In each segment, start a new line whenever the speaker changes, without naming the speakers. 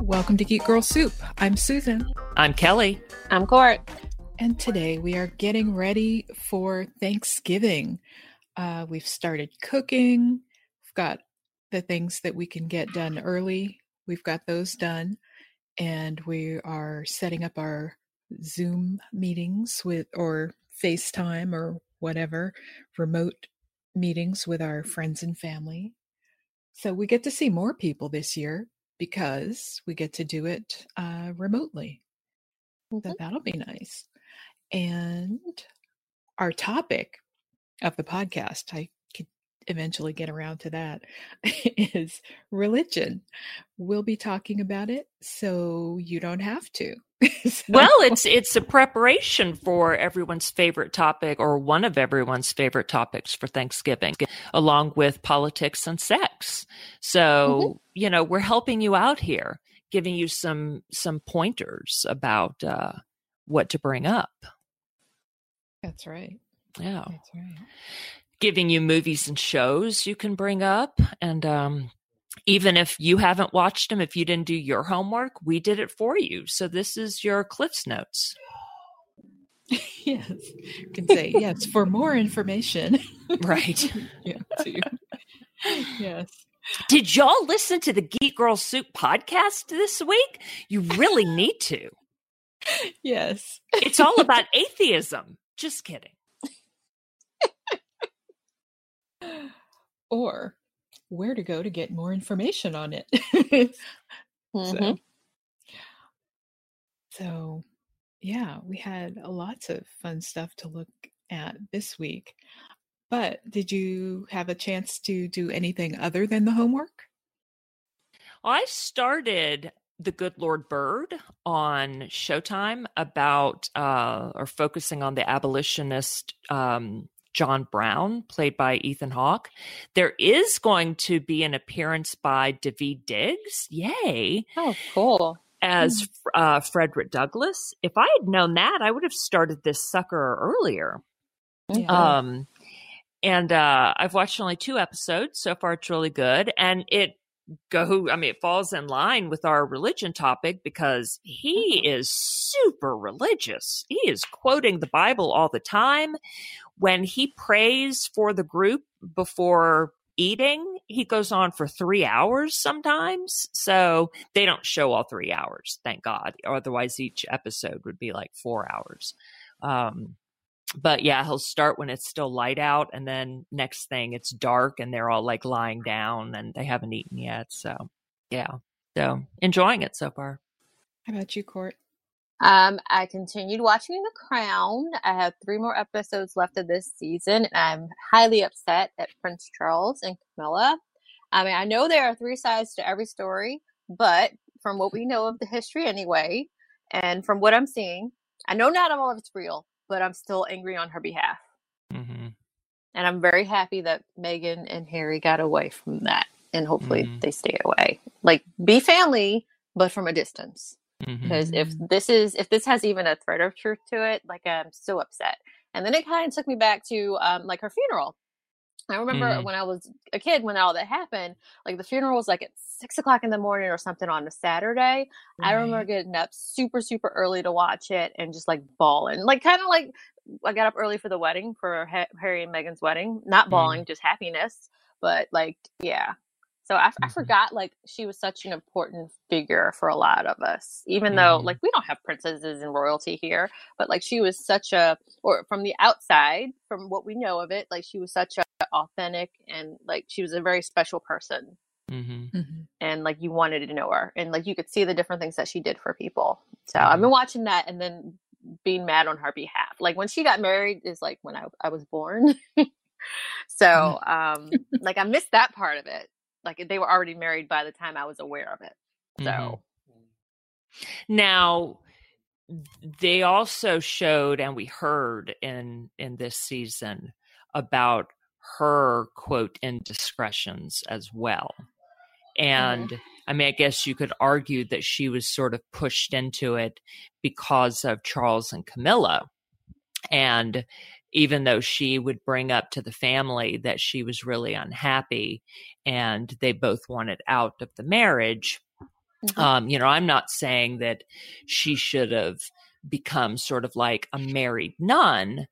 Welcome to Geek Girl Soup. I'm Susan.
I'm Kelly.
I'm Cort.
And today we are getting ready for Thanksgiving. Uh, we've started cooking. We've got the things that we can get done early. We've got those done. And we are setting up our Zoom meetings with, or FaceTime or whatever, remote meetings with our friends and family. So we get to see more people this year because we get to do it uh, remotely.
Mm-hmm.
So that'll be nice. And our topic of the podcast, I eventually get around to that, is religion. We'll be talking about it so you don't have to. So-
Well, it's it's a preparation for everyone's favorite topic or one of everyone's favorite topics for Thanksgiving, along with politics and sex. So, you know, we're helping you out here, giving you some some pointers about uh what to bring up.
that's right.
Yeah.
That's right.
Giving you movies and shows you can bring up and um even if you haven't watched them, if you didn't do your homework, we did it for you. So this is your Cliff's Notes.
Yes. You can say yes for more information.
Right.
yeah. yes.
Did y'all listen to the Geek Girl Soup podcast this week? You really need to.
Yes.
It's all about atheism. Just kidding.
Or where to go to get more information on it.
Mhm.
So, so, yeah, we had lots of fun stuff to look at this week. But did you have a chance to do anything other than the homework?
I started The Good Lord Bird on Showtime about uh, or focusing on the abolitionist um, John Brown, played by Ethan Hawke. There is going to be an appearance by Daveed Diggs. Yay!
Oh, cool.
as uh, Frederick Douglass. If I had known that, I would have started this sucker earlier.
Yeah.
Um, and uh, I've watched only two episodes so far. It's really good, and it go. I mean, it falls in line with our religion topic because he is super religious. He is quoting the Bible all the time. When he prays for the group before eating, he goes on for three hours sometimes. So they don't show all three hours, thank God. Otherwise, each episode would be like four hours. Um, but yeah, he'll start when it's still light out, and then next thing it's dark, and they're all like lying down and they haven't eaten yet. So yeah, so enjoying it so far.
How about you, Cort?
Um, I continued watching The Crown. I have three more episodes left of this season, and I'm highly upset at Prince Charles and Camilla. I mean, I know there are three sides to every story, but from what we know of the history anyway, and from what I'm seeing, I know not all of it's real, but I'm still angry on her behalf.
Mm-hmm.
And I'm very happy that Meghan and Harry got away from that, and hopefully
Mhm.
they stay away. Like, be family, but from a distance
Mm-hmm.
because if
Mhm.
this is if this has even a thread of truth to it like i'm so upset and then it kind of took me back to um like her funeral i remember
Mhm.
when i was a kid when all that happened like the funeral was like at six o'clock in the morning or something on a saturday i remember getting up super super early to watch it and just like bawling like kind of like i got up early for the wedding for harry and meghan's wedding not bawling just happiness but like yeah so I, I
Mhm.
forgot like she was such an important figure for a lot of us, even though
Mhm.
like we don't have princesses and royalty here, but like she was such a or from the outside, from what we know of it, like she was such a authentic and like she was a very special person.
Mm-hmm.
Mhm.
And like you wanted to know her, and like you could see the different things that she did for people. So I've been watching that, and then being mad on her behalf. Like when she got married is like when I I was born. so um like I missed that part of it. Like they were already married by the time I was aware of it. So
Mhm. Now, they also showed, and we heard in in this season about her quote indiscretions as well. And I mean, I guess you could argue that she was sort of pushed into it because of Charles and Camilla. And even though she would bring up to the family that she was really unhappy and they both wanted out of the marriage. Mm-hmm. Um, you know, I'm not saying that she should have become sort of like a married nun,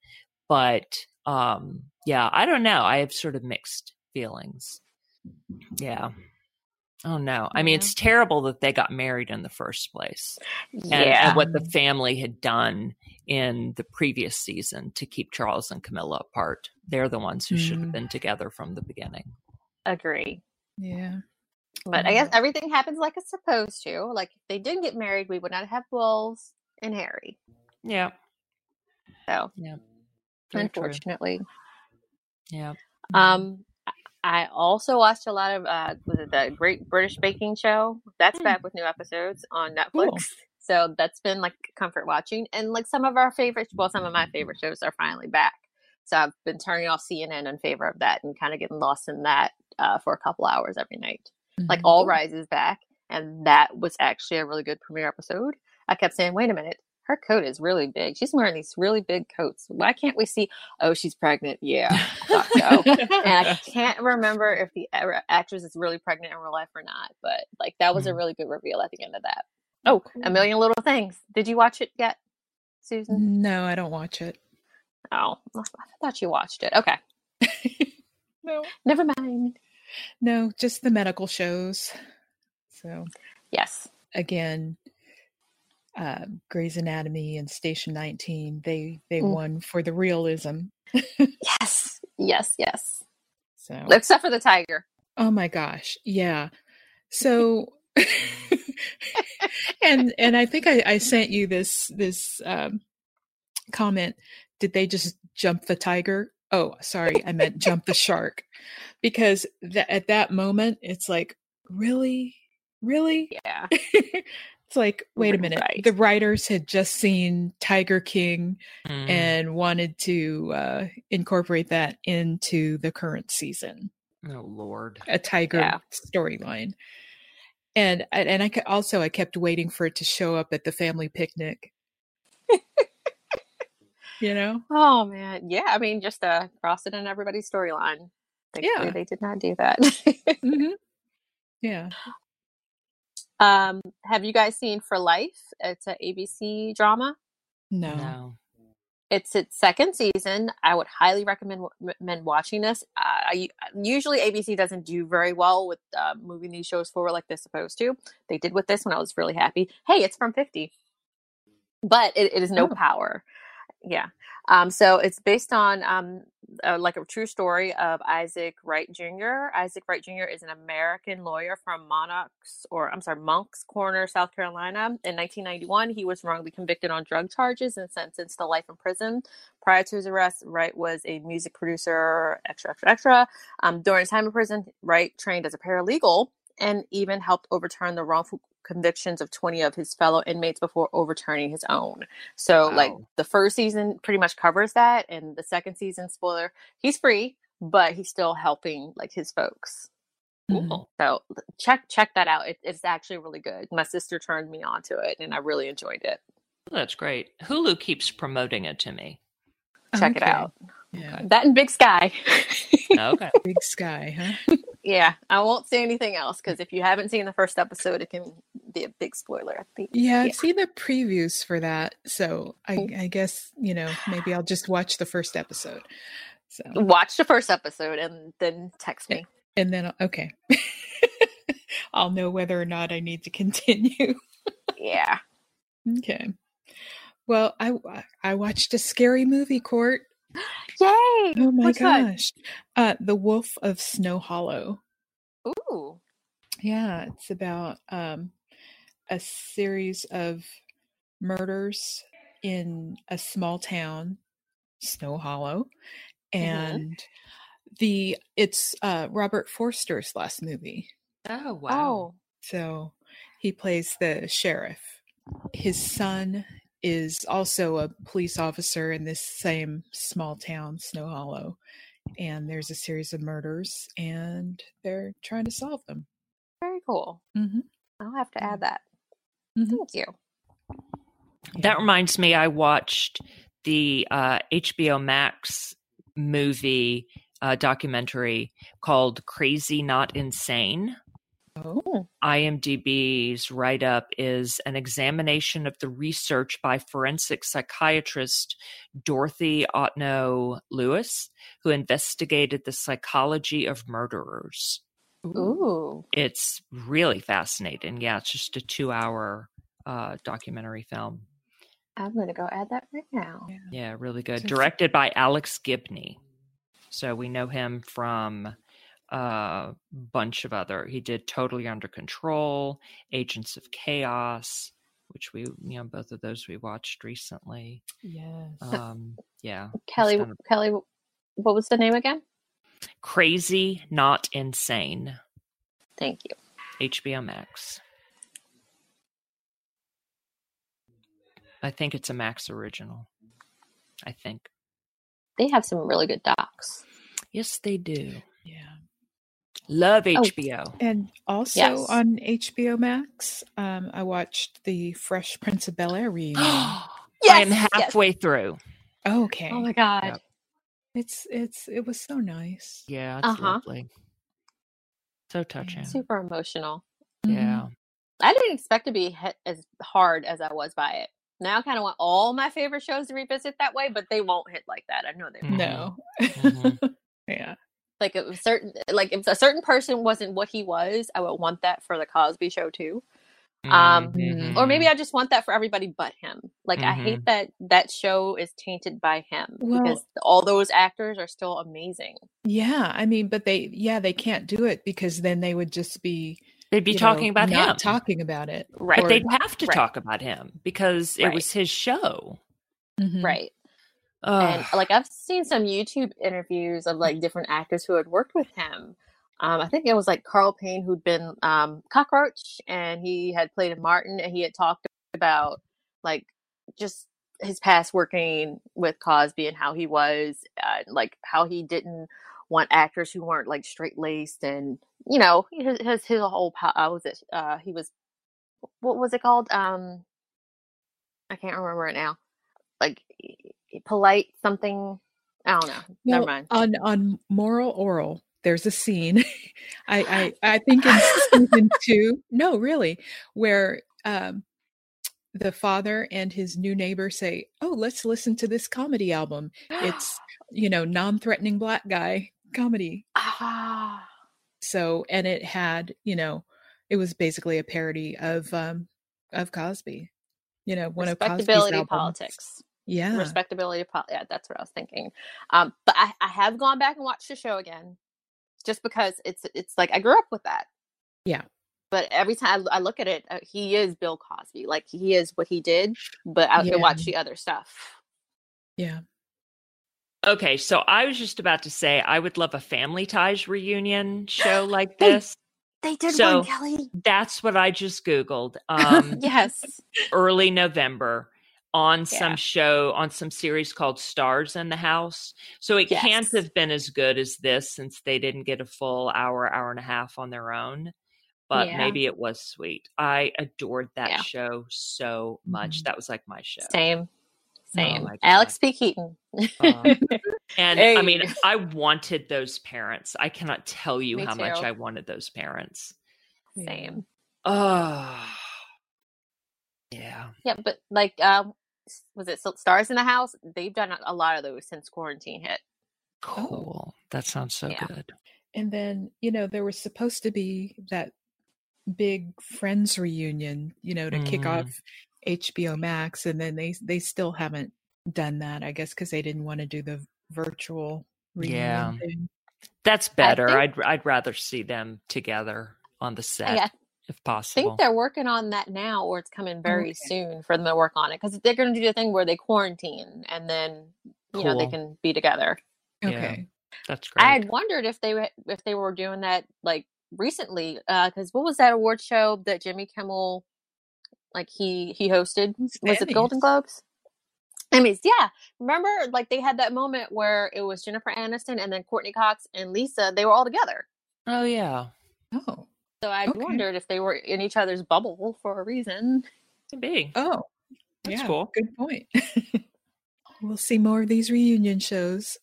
but um, yeah, I don't know. I have sort of mixed feelings. Yeah. Oh no. I mean, it's terrible that they got married in the first place. And,
yeah.
and, what the family had done in the previous season to keep Charles and Camilla apart. They're the ones who mm. should have mm. been together from the beginning.
Agree.
Yeah.
But I guess everything happens like it's supposed to. Like if they didn't get married, we would not have Wills and Harry.
Yeah.
So
yeah.
Very unfortunately. True.
Yeah.
Um I also watched a lot of uh was it the Great British Baking Show? That's mm. back with new episodes on Netflix. Cool. So that's been like comfort watching. And like some of our favorites, well, some of my favorite shows are finally back. So I've been turning off CNN in favor of that and kind of getting lost in that uh, for a couple hours every night. Mm-hmm. Like All Rise is back, and that was actually a really good premiere episode. I kept saying, wait a minute, her coat is really big. She's wearing these really big coats. Why can't we see? Oh, she's pregnant. Yeah, so. and I can't remember if the actress is really pregnant in real life or not. But like that was a mm. really good reveal at the end of that. Oh, a million little things. Did you watch it yet, Susan?
No, I don't watch it.
Oh, I thought you watched it. Okay.
no,
never mind.
No, just the medical shows. So
yes,
again, uh, Grey's Anatomy and Station 19, they they mm. won for the realism.
yes, yes, yes.
So
except for the tiger.
Oh my gosh, yeah. So, and and I think I, I sent you this this um, comment. Did they just jump the tiger? Oh, sorry, I meant jump the shark, because th- at that moment it's like, really, really,
yeah.
It's like, wait a minute. Right. The writers had just seen Tiger King mm. and wanted to uh, incorporate that into the current season.
Oh Lord,
a tiger yeah. storyline. And and I also I kept waiting for it to show up at the family picnic. you know?
Oh man, yeah. I mean, just uh, cross it in everybody's storyline. Yeah, they did not do that. mm-hmm.
Yeah.
Um, have you guys seen For Life? It's an ABC drama.
No.
no.
It's its second season. I would highly recommend, recommend watching this. Uh, I, usually ABC doesn't do very well with uh, moving these shows forward like they're supposed to. They did with this one. I was really happy. Hey, it's from 50, but it, it is no oh. power. Yeah. Um, so it's based on um, uh, like a true story of Isaac Wright Jr. Isaac Wright Jr. is an American lawyer from Monarchs, or I'm sorry, Moncks Corner, South Carolina. In 1991, he was wrongly convicted on drug charges and sentenced to life in prison. Prior to his arrest, Wright was a music producer, extra, extra, extra. Um, during his time in prison, Wright trained as a paralegal and even helped overturn the wrongful convictions of 20 of his fellow inmates before overturning his own. So, wow. like, the first season pretty much covers that. And the second season, spoiler, he's free, but he's still helping, like, his folks.
Cool.
So check check that out. It, it's actually really good. My sister turned me on to it, and I really enjoyed it.
That's great. Hulu keeps promoting it to me.
Check
okay.
it out.
Yeah.
That and Big Sky.
okay.
Big Sky, huh?
yeah, I won't say anything else because if you haven't seen the first episode, it can be a big spoiler. I think.
Yeah, I've seen the previews for that, so I, oh. I guess you know maybe I'll just watch the first episode. So
watch the first episode and then text me.
And then okay, I'll know whether or not I need to continue.
yeah.
Okay. Well, I I watched a scary movie, Cort.
Yay!
Oh my gosh. Uh The Wolf of Snow Hollow.
Ooh.
Yeah, it's about um a series of murders in a small town, Snow Hollow. Mm-hmm. And mm-hmm. the it's uh Robert Forster's last movie.
Oh wow.
Oh.
So he plays the sheriff. His son is also a police officer in this same small town, Snow Hollow. And there's a series of murders, and they're trying to solve them.
Very cool.
Mm-hmm.
I'll have to add that. Mm-hmm. Thank you.
That reminds me, I watched the uh, HBO Max movie uh, documentary called Crazy Not Insane.
Oh,
IMDb's write up is an examination of the research by forensic psychiatrist Dorothy Otnow Lewis, who investigated the psychology of murderers.
Ooh.
It's really fascinating. Yeah, it's just a two hour uh, documentary film.
I'm gonna go add that right now.
yeah.
Yeah, really good. Directed by Alex Gibney. So we know him from a bunch of other. He did Totally Under Control, Agents of Chaos, which we, you know, both of those we watched recently.
Yes.
Um, yeah.
Kelly,
done a-
Kelly, what was the name again?
Crazy, Not Insane.
Thank you.
HBO Max. I think it's a Max original. I think.
They have some really good docs.
Yes, they do.
yeah.
Love
Oh.
HBO.
And also
Yes.
on HBO Max, um, I watched the Fresh Prince of Bel Air reunion.
I am
Yes, yes.
halfway through.
okay.
Oh my god.
Yep.
It's it's it was so nice.
Yeah, it's
Uh-huh.
lovely. So touching.
Super emotional.
Mhm.
Yeah.
I didn't expect to be hit as hard as I was by it. Now I kind of want all my favorite shows to revisit that way, but they won't hit like that. I know they won't.
No.
Mhm.
yeah.
Like a certain like if a certain person wasn't what he was, I would want that for the Cosby show too. Um,
Mhm.
Or maybe I just want that for everybody but him. Like I
Mhm.
hate that that show is tainted by him
Well-
because all those actors are still amazing.
Yeah. I mean, but they yeah, they can't do it because then they would just be
they'd be talking
know,
about
not
him.
talking about it.
Right.
but
Or-
they'd have to
Right.
talk about him because it
Right.
was his show.
Mhm.
Right.
Ugh.
and like I've seen some YouTube interviews of like different actors who had worked with him. Um, I think it was like Carl Payne who'd been um, Cockroach, and he had played a Martin, and he had talked about like just his past working with Cosby and how he was, uh, like how he didn't want actors who weren't like straight laced, and you know his his, his whole uh, was it uh, he was what was it called? Um, I can't remember it now. Like polite something. I don't know. Never mind.
On on Moral Orel, there's a scene. I, I I think in season two. No, really, where um the father and his new neighbor say, "Oh, let's listen to this comedy album. It's you know non-threatening black guy comedy."
ah,
So and it had you know it was basically a parody of um of Cosby. You know, one of Cosby's albums.
politics.
Yeah.
Respectability pol- Yeah, that's what I was thinking. Um, but I, I have gone back and watched the show again, just because it's it's like I grew up with that.
Yeah.
But every time I, I look at it, uh, he is Bill Cosby. Like he is what he did. But I
Yeah.
can watch the other stuff.
Yeah.
Okay, so I was just about to say I would love a Family Ties reunion show like
Hey.
this.
They did
So-
one, Kelly.
That's what I just Googled. Um,
Yes.
early November on some show on some series called Stars in the House. So it can't have been as good as this since they didn't get a full hour, hour and a half on their own. But
Yeah.
maybe it was sweet. I adored that
Yeah.
show so much.
Mhm.
That was like my show.
Same. Same.
Oh.
Alex P. Keaton.
Uh, And I mean, I wanted those parents. I cannot tell you
Me
how much. I wanted those parents.
Same.
Oh, yeah.
Yeah, but like, um, was it still Stars in the House? They've done a lot of those since quarantine hit.
Cool. That sounds so
Yeah.
good.
And then, you know, there was supposed to be that big Friends reunion, you know, to kick
Mhm.
off HBO Max, and then they they still haven't done that, I guess, because they didn't want to do the virtual reunion
Yeah.
thing.
That's better.
think-
I'd I'd rather see them together on the set
I
if possible.
I think they're working on that now, or it's coming oh, very
Okay.
soon for them to work on it because they're going to do the thing where they quarantine and then you know they can be together.
Yeah.
Okay.
That's great.
I had wondered if they were- if they were doing that like recently uh, because what was that award show that Jimmy Kimmel like he he hosted was it the Golden
Emmys.
Globes? Emmys, yeah. Remember, like they had that moment where it was Jennifer Aniston and then Courteney Cox and Lisa. They were all together.
oh yeah,
Oh.
So I
Okay.
wondered if they were in each other's bubble for a reason.
Could be.
Oh.
That's
yeah,
cool.
Good point. we'll see more of these reunion shows.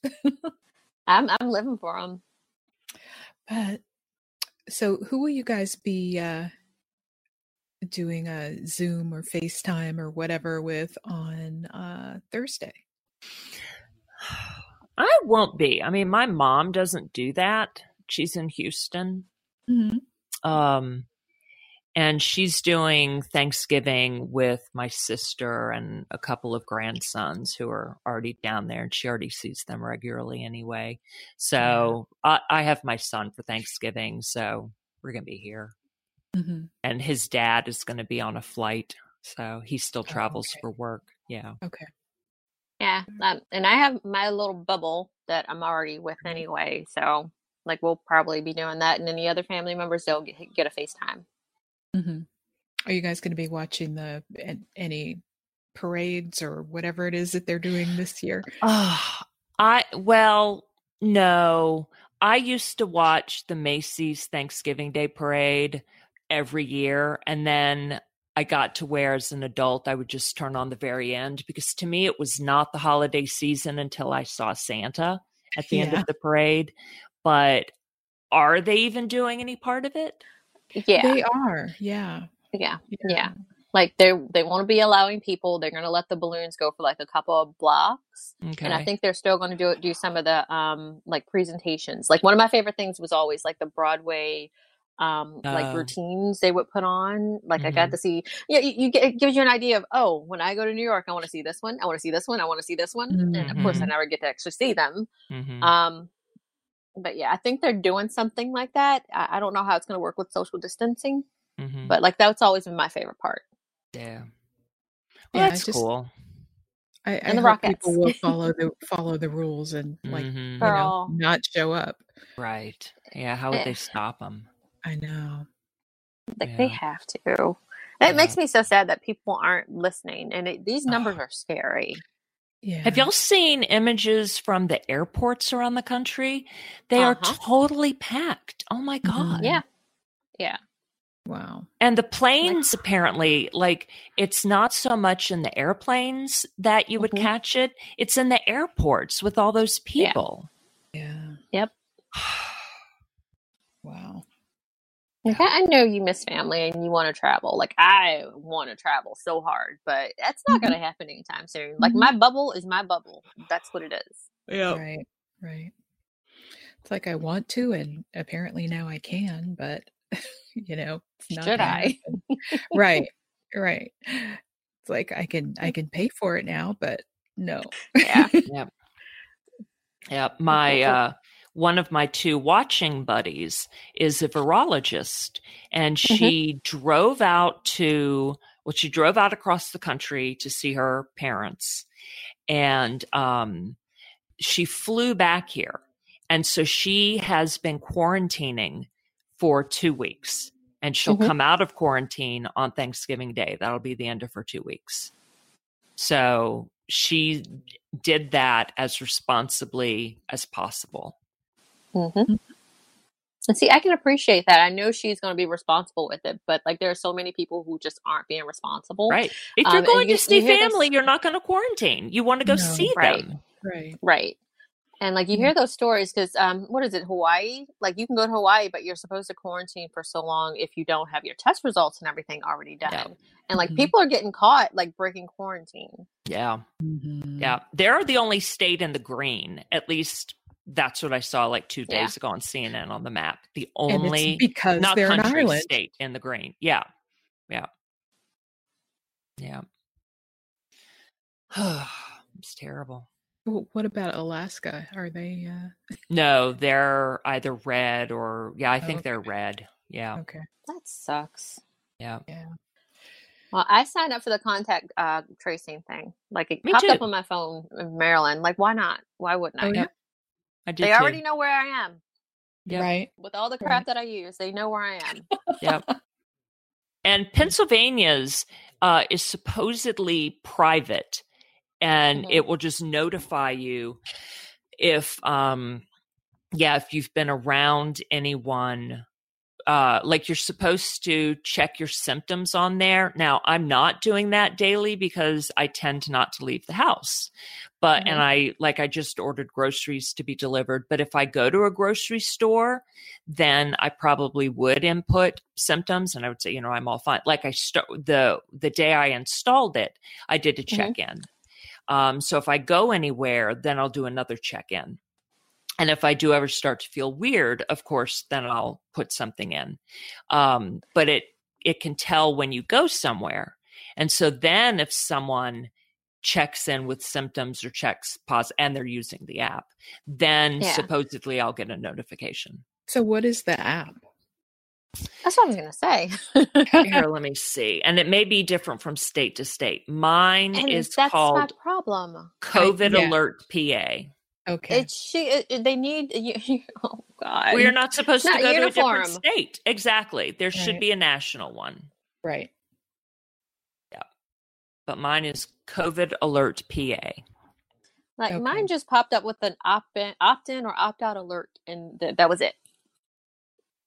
I'm I'm living for them.
But so, who will you guys be uh, doing a Zoom or FaceTime or whatever with on uh, Thursday?
I won't be. I mean, my mom doesn't do that. She's in Houston.
Mm-hmm.
Um, and she's doing Thanksgiving with my sister and a couple of grandsons who are already down there, and she already sees them regularly anyway. So I, I have my son for Thanksgiving, so we're gonna be here.
Mm-hmm.
And his dad is going to be on a flight, so he still
Oh,
travels
okay.
for work. Yeah.
Okay.
Yeah, um, and I have my little bubble that I'm already with anyway. So like we'll probably be doing that, and any other family members they'll get, get a FaceTime.
Mm-hmm. Are you guys going to be watching the any parades or whatever it is that they're doing this year?
Oh, I well, no. I used to watch the Macy's Thanksgiving Day parade every year and then I got to where as an adult I would just turn on the very end because to me it was not the holiday season until I saw Santa at the end of the parade. But are they even doing any part of it?
Yeah,
They are. Yeah.
yeah, yeah. Like they they won't be allowing people. They're going to let the balloons go for like a couple of blocks,
Okay.
and I think they're still going to do do some of the um like presentations. Like one of my favorite things was always like the Broadway. Um, like
Oh.
routines they would put on. Like I got to see, yeah, you, you get, it gives you an idea of, oh, when I go to New York, I want to see this one, I want to see this one, I want to see this one, and of course, I
Mhm.
never get to actually see them.
Mhm.
Um, but yeah, I think they're doing something like that. I, I don't know how it's going to work with social distancing,
Mhm.
but like that's always been my favorite part.
yeah. Well,
Yeah, I
that's
just-
cool.
I, I
And the
hope people will follow the follow the rules and like
Mhm.
you know not show up.
Right. Yeah. How would
Eh.
they stop them?
I know.
Like they have to. It
Yeah.
makes me so sad that people aren't listening, and it, these numbers are scary.
Yeah.
Have y'all seen images from the airports around the country? They are
Uh-huh.
totally packed. Oh my
Mhm.
God.
Yeah, yeah,
Wow.
And the planes apparently, like, it's not so much in the airplanes that you would
Mhm.
catch it, it's in the airports with all those
Yeah.
people.
Yeah.
Yep.
Wow.
Like, I I know you miss family and you want to travel. Like I want to travel so hard, but that's not going to happen anytime soon. Like
Mhm.
my bubble is my bubble. That's what it is.
Yeah.
Right. Right. It's like I want to, and apparently now I can, but you know, it's not
Should I?
right. Right. It's like I can I can pay for it now, but no.
Yeah.
Yeah, my uh, one of my two watching buddies is a virologist, and she drove out to well, she drove out across the country to see her parents, and um, she flew back here, and so she has been quarantining for two weeks, and she'll
Mhm.
come out of quarantine on Thanksgiving Day. That'll be the end of her two weeks. So she did that as responsibly as possible.
Hmm And see, I can appreciate that. I know she's going to be responsible with it, but like there are so many people who just aren't being responsible.
Right. If
Um,
you're
and
going
you-
to see
you hear this-
family, you're not going to quarantine. You want to go
No.
see
Right.
them.
right.
Right. And like you hear those stories because um, what is it, Hawaii? Like you can go to Hawaii, but you're supposed to quarantine for so long if you don't have your test results and everything already done.
Yeah.
And like
Mhm.
people are getting caught like breaking quarantine.
Yeah.
Mhm.
Yeah. They're the only state in the green. At least that's what I saw like two
Yeah.
days ago on CNN on the map. The
And
only
it's because
not
they're
country
island.
state in the green. Yeah. Yeah. Yeah. it's terrible.
Well, what about Alaska? Are they uh
No, they're either red or yeah, I think
Okay.
they're red. Yeah.
okay?
That sucks.
Yeah.
Yeah.
Well, I signed up for the contact uh, tracing thing. Like it
Me
popped up on my phone in Maryland. Like, why not? Why wouldn't I?
Oh, yeah.
I did
They
too.
already know where I am
Yep.
Right.
with all the crap that I use. They know where I am.
Yep. And Pennsylvania's uh, is supposedly private, and
Mhm.
it will just notify you if, um, yeah, if you've been around anyone uh, like you're supposed to check your symptoms on there. Now, I'm not doing that daily because I tend not to leave the house. But,
Mhm.
and I, like, I just ordered groceries to be delivered. But if I go to a grocery store, then I probably would input symptoms and I would say, you know, I'm all fine. Like I start the, the day I installed it, I did a check in. Um, so if I go anywhere, then I'll do another check in. And if I do ever start to feel weird, of course, then I'll put something in. Um, but it it can tell when you go somewhere, and so then if someone checks in with symptoms or checks pause and they're using the app, then
Yeah.
supposedly I'll get a notification.
So, what is the app?
That's what I was gonna say.
Here, let me see, and it may be different from state to state. Mine
and
is
that's my
called
problem.
COVID
yeah.
Alert PA.
Okay.
It she it, it- they need you, you- oh god.
We are not supposed
It's
to
not
go to a different state. Exactly. There should be a national one.
right. Yeah.
But mine is COVID Alert PA.
like
Okay.
mine just popped up with an opt in opt in or opt out alert and th- that was it.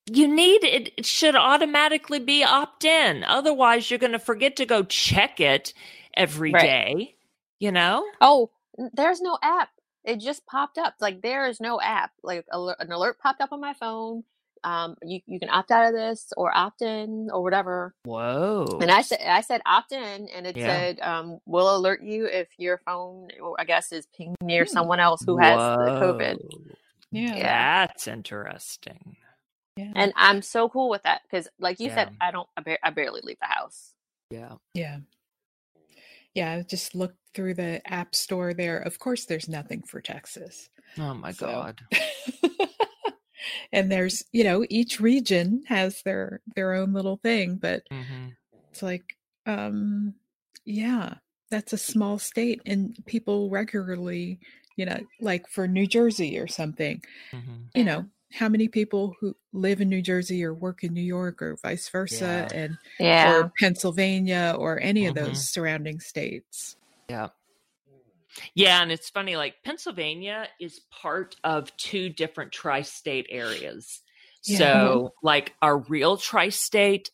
You need it, it should automatically be opt in. Otherwise, you're going to forget to go check it every day.
Right.
You know?
Oh, there's no app. It just popped up. Like there is no app. Like alert, an alert popped up on my phone. Um, you you can opt out of this or opt in or whatever.
Whoa.
And I said I said opt in, and it
Yeah.
said um, we'll alert you if your phone, I guess, is pinged near someone else who has the COVID.
Yeah.
Yeah.
That's interesting.
Yeah.
And I'm so cool with that because, like you said, I don't, I, bar- I barely leave the house.
Yeah.
Yeah. Yeah. Just looked through the app store there. Of course, there's nothing for Texas.
Oh my
So-
God.
and there's, you know, each region has their their own little thing, but
hmm
it's like, um, yeah, that's a small state, and people regularly, you know, like for New Jersey or something,
mm-hmm.
you know, how many people who live in New Jersey or work in New York or vice versa,
Yeah.
and
Yeah.
or Pennsylvania or any of
Mhm.
those surrounding states.
Yeah. Yeah, and it's funny, like Pennsylvania is part of two different tri state areas.
Yeah.
So, like, our real tri state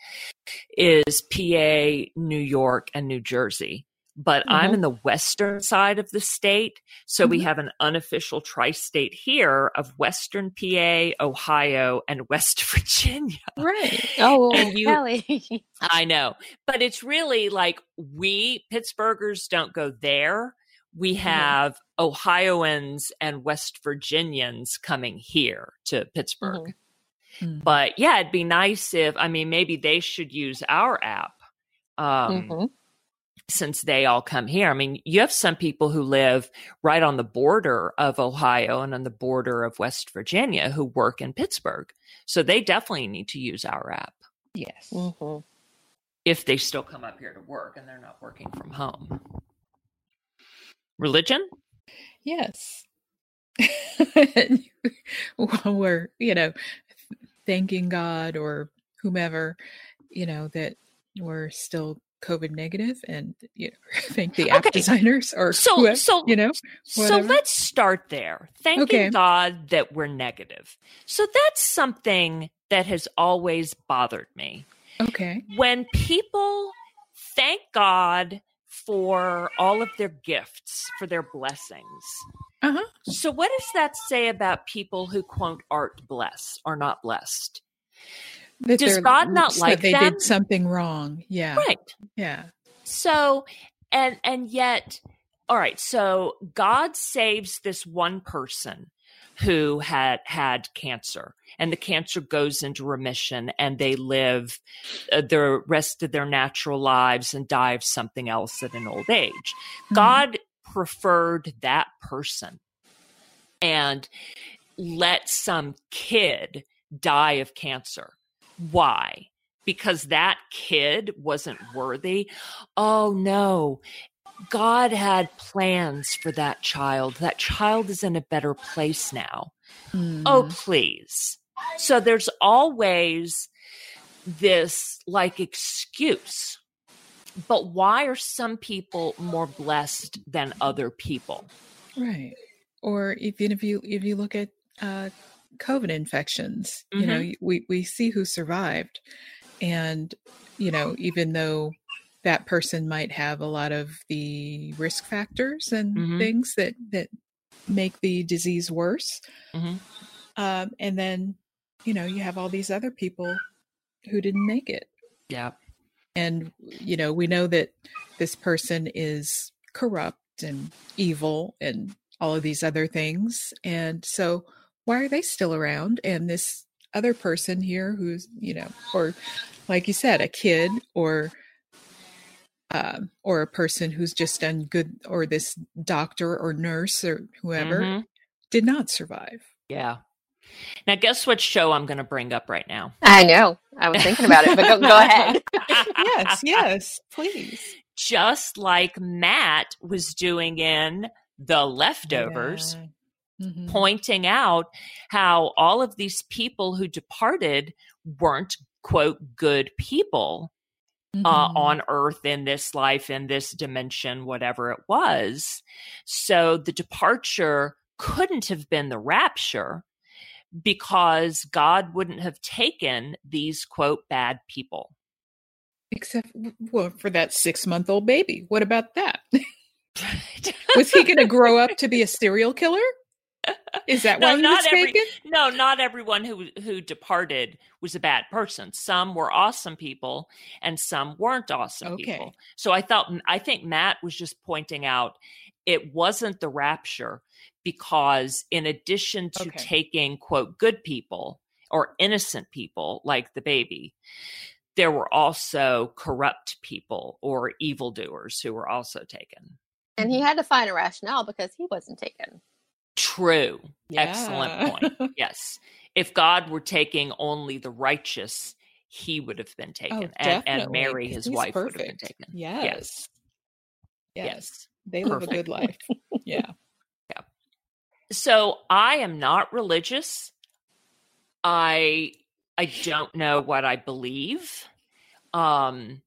is PA, New York, and New Jersey. But I'm
Mhm.
in the western side of the state. So, we
Mhm.
have an unofficial tri state here of Western PA, Ohio, and West Virginia.
Right.
oh,
and you-
Kelly.
I know, but it's really like we Pittsburghers don't go there. We have Ohioans and West Virginians coming here to Pittsburgh.
Mm.
But yeah, it'd be nice if, I mean, maybe they should use our app um,
Mhm.
Since they all come here. I mean, you have some people who live right on the border of Ohio and on the border of West Virginia who work in Pittsburgh. So they definitely need to use our app
Yes.
Mhm.
if they still come up here to work and they're not working from home. Religion?
Yes. While we're, you know, thanking God or whomever, you know, that we're still COVID negative and you know, thank the app
Okay.
designers or
So,
whoever,
so,
you know.
so let's start there. Thanking
Okay.
God that we're negative. So that's something that has always bothered me.
Okay.
When people thank God for all of their gifts, for their blessings.
Uh-huh.
So, what does that say about people who quote aren't blessed, are not blessed?
That
Does God not
that
like
they
them?
did something wrong. Yeah.
Right.
Yeah.
So, and and yet, all right. So God saves this one person who had had cancer, and the cancer goes into remission, and they live uh, the rest of their natural lives and die of something else at an old age.
Mhm.
God preferred that person and let some kid die of cancer. Why? Because that kid wasn't worthy. Oh no. God had plans for that child. That child is in a better place now. Oh,
Mhm.
please. So there's always this like excuse. But why are some people more blessed than other people?
Right. Or even if you if you look at uh COVID infections. Mm-hmm. You know, mm-hmm. we, we see who survived. And, you know, even though that person might have a lot of the risk factors and mm-hmm. things that, that make the disease worse. Mm-hmm. Um, and then, you know, you have all these other people who didn't make it.
Yeah.
And, you know, we know that this person is corrupt and evil and all of these other things. And so, why are they still around? And this other person here who's, you know, or like you said, a kid or um, or a person who's just done good, or this doctor or nurse or whoever mm-hmm. did not survive.
Yeah. Now, guess what show I'm going to bring up right now?
I know. I was thinking about it, but go, go ahead.
yes, yes, please.
Just like Matt was doing in The Leftovers, yeah. Mm-hmm. pointing out how all of these people who departed weren't, quote, good people. Uh, mm-hmm. Uh, on earth in this life, in this dimension, whatever it was. So the departure couldn't have been the rapture because God wouldn't have taken these quote bad people.
Except well, for that six month old baby. What about that? was he going to grow up to be a serial killer? Is that no, why he was
every,
taken?
No, not everyone who who departed was a bad person. Some were awesome people, and some weren't awesome okay. people. So I thought I think Matt was just pointing out it wasn't the rapture because in addition to okay. taking quote good people or innocent people like the baby there were also corrupt people or evildoers who were also taken
and he had to find a rationale because he wasn't taken
true yeah. excellent point yes if god were taking only the righteous he would have been taken oh, and, and, mary his He's wife perfect. would have been taken
yes yes, yes. yes. they live a good life yeah.
yeah so I am not religious. I I don't know what I believe. Um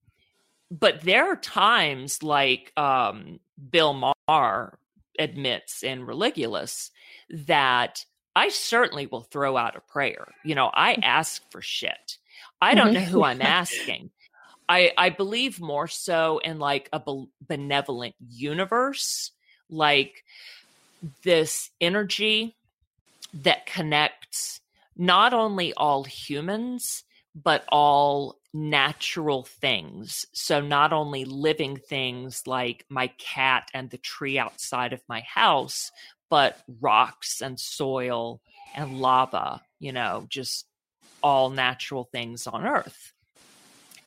but there are times like um Bill Maher admits in Religulous that I certainly will throw out a prayer. You know, I mm-hmm. ask for shit. I don't mm-hmm. know who I'm asking. I I believe more so in like a benevolent universe, like this energy that connects not only all humans, but all natural things. So, not only living things like my cat and the tree outside of my house, but rocks and soil and lava, you know, just all natural things on Earth.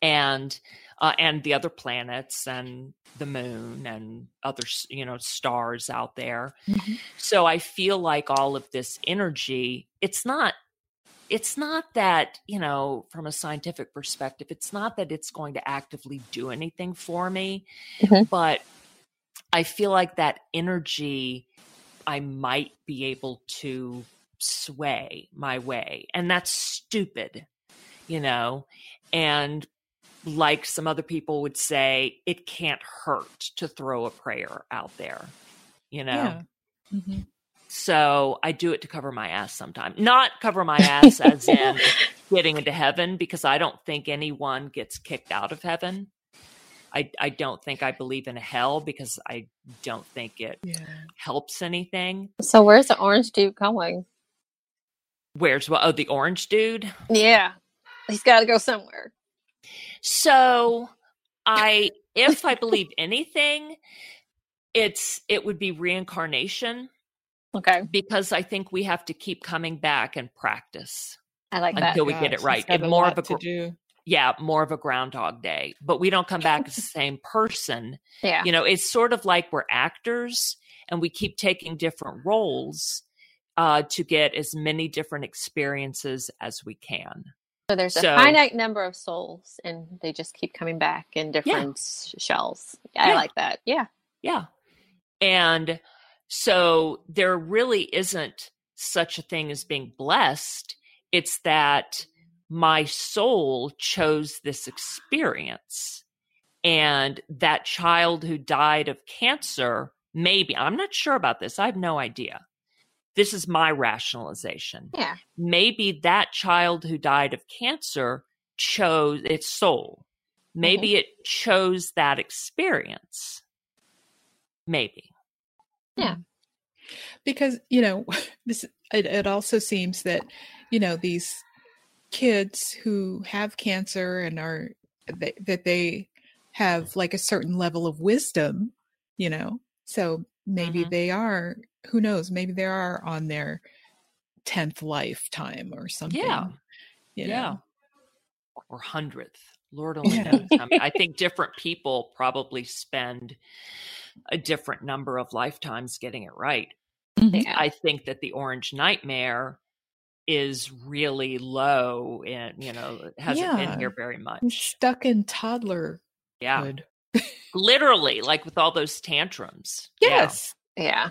And uh, and the other planets and the moon and other you know stars out there mm-hmm. so i feel like all of this energy it's not it's not that you know from a scientific perspective it's not that it's going to actively do anything for me mm-hmm. but i feel like that energy i might be able to sway my way and that's stupid you know and like some other people would say, it can't hurt to throw a prayer out there, you know? Yeah. Mm-hmm. So I do it to cover my ass sometimes. Not cover my ass as in getting into heaven, because I don't think anyone gets kicked out of heaven. I, I don't think I believe in a hell because I don't think it yeah. helps anything.
So where's the orange dude going?
Where's what? Oh, the orange dude?
Yeah. He's got to go somewhere.
So I if I believe anything, it's it would be reincarnation.
Okay.
Because I think we have to keep coming back and practice.
I like
until
that.
we get it right. And more of a to do. Yeah, more of a groundhog day. But we don't come back as the same person.
Yeah.
You know, it's sort of like we're actors and we keep taking different roles uh, to get as many different experiences as we can.
So there's so, a finite number of souls, and they just keep coming back in different yeah. shells. Yeah, yeah. I like that. Yeah.
Yeah. And so there really isn't such a thing as being blessed. It's that my soul chose this experience. And that child who died of cancer, maybe, I'm not sure about this, I have no idea. this is my rationalization.
Yeah.
Maybe that child who died of cancer chose its soul. Maybe
Mm-hmm.
it chose that experience. Maybe.
Yeah.
because you know this it, it also seems that you know these kids who have cancer and are they, that they have like a certain level of wisdom you know so maybe
Mhm.
they are who knows maybe they are on their 10th lifetime or something
Yeah.
you
yeah. Or hundredth. Lord only knows. I mean, I think different people probably spend a different number of lifetimes getting it right.
Mhm.
I think that the orange nightmare is really low and you know hasn't
Yeah.
been here very
I'm
much.
stuck in toddler
Yeah.
Yeah.
Literally, like with all those tantrums.
Yes
Yeah.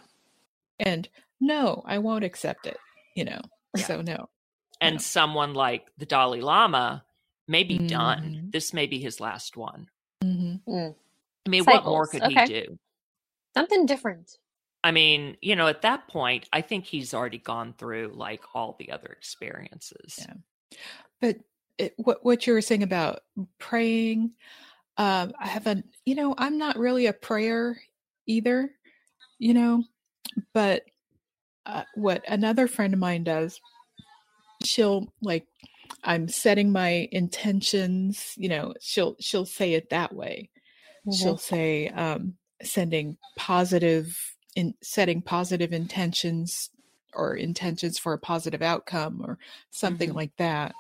and no i won't accept it you know
Yeah.
so no
And
Yeah.
someone like the Dalai Lama may be done.
Mhm.
This may be his last one.
hmm
I mean, what more
Cycles,
could he do?
Something different.
I mean, you know, at that point, I think he's already gone through like all the other experiences.
Yeah. but it, what what you were saying about praying um i haven't you know i'm not really a prayer either you know but uh, what another friend of mine does she'll like i'm setting my intentions you know she'll she'll say it that way she'll say um sending positive in setting positive intentions or intentions for a positive outcome or something
Mhm.
like that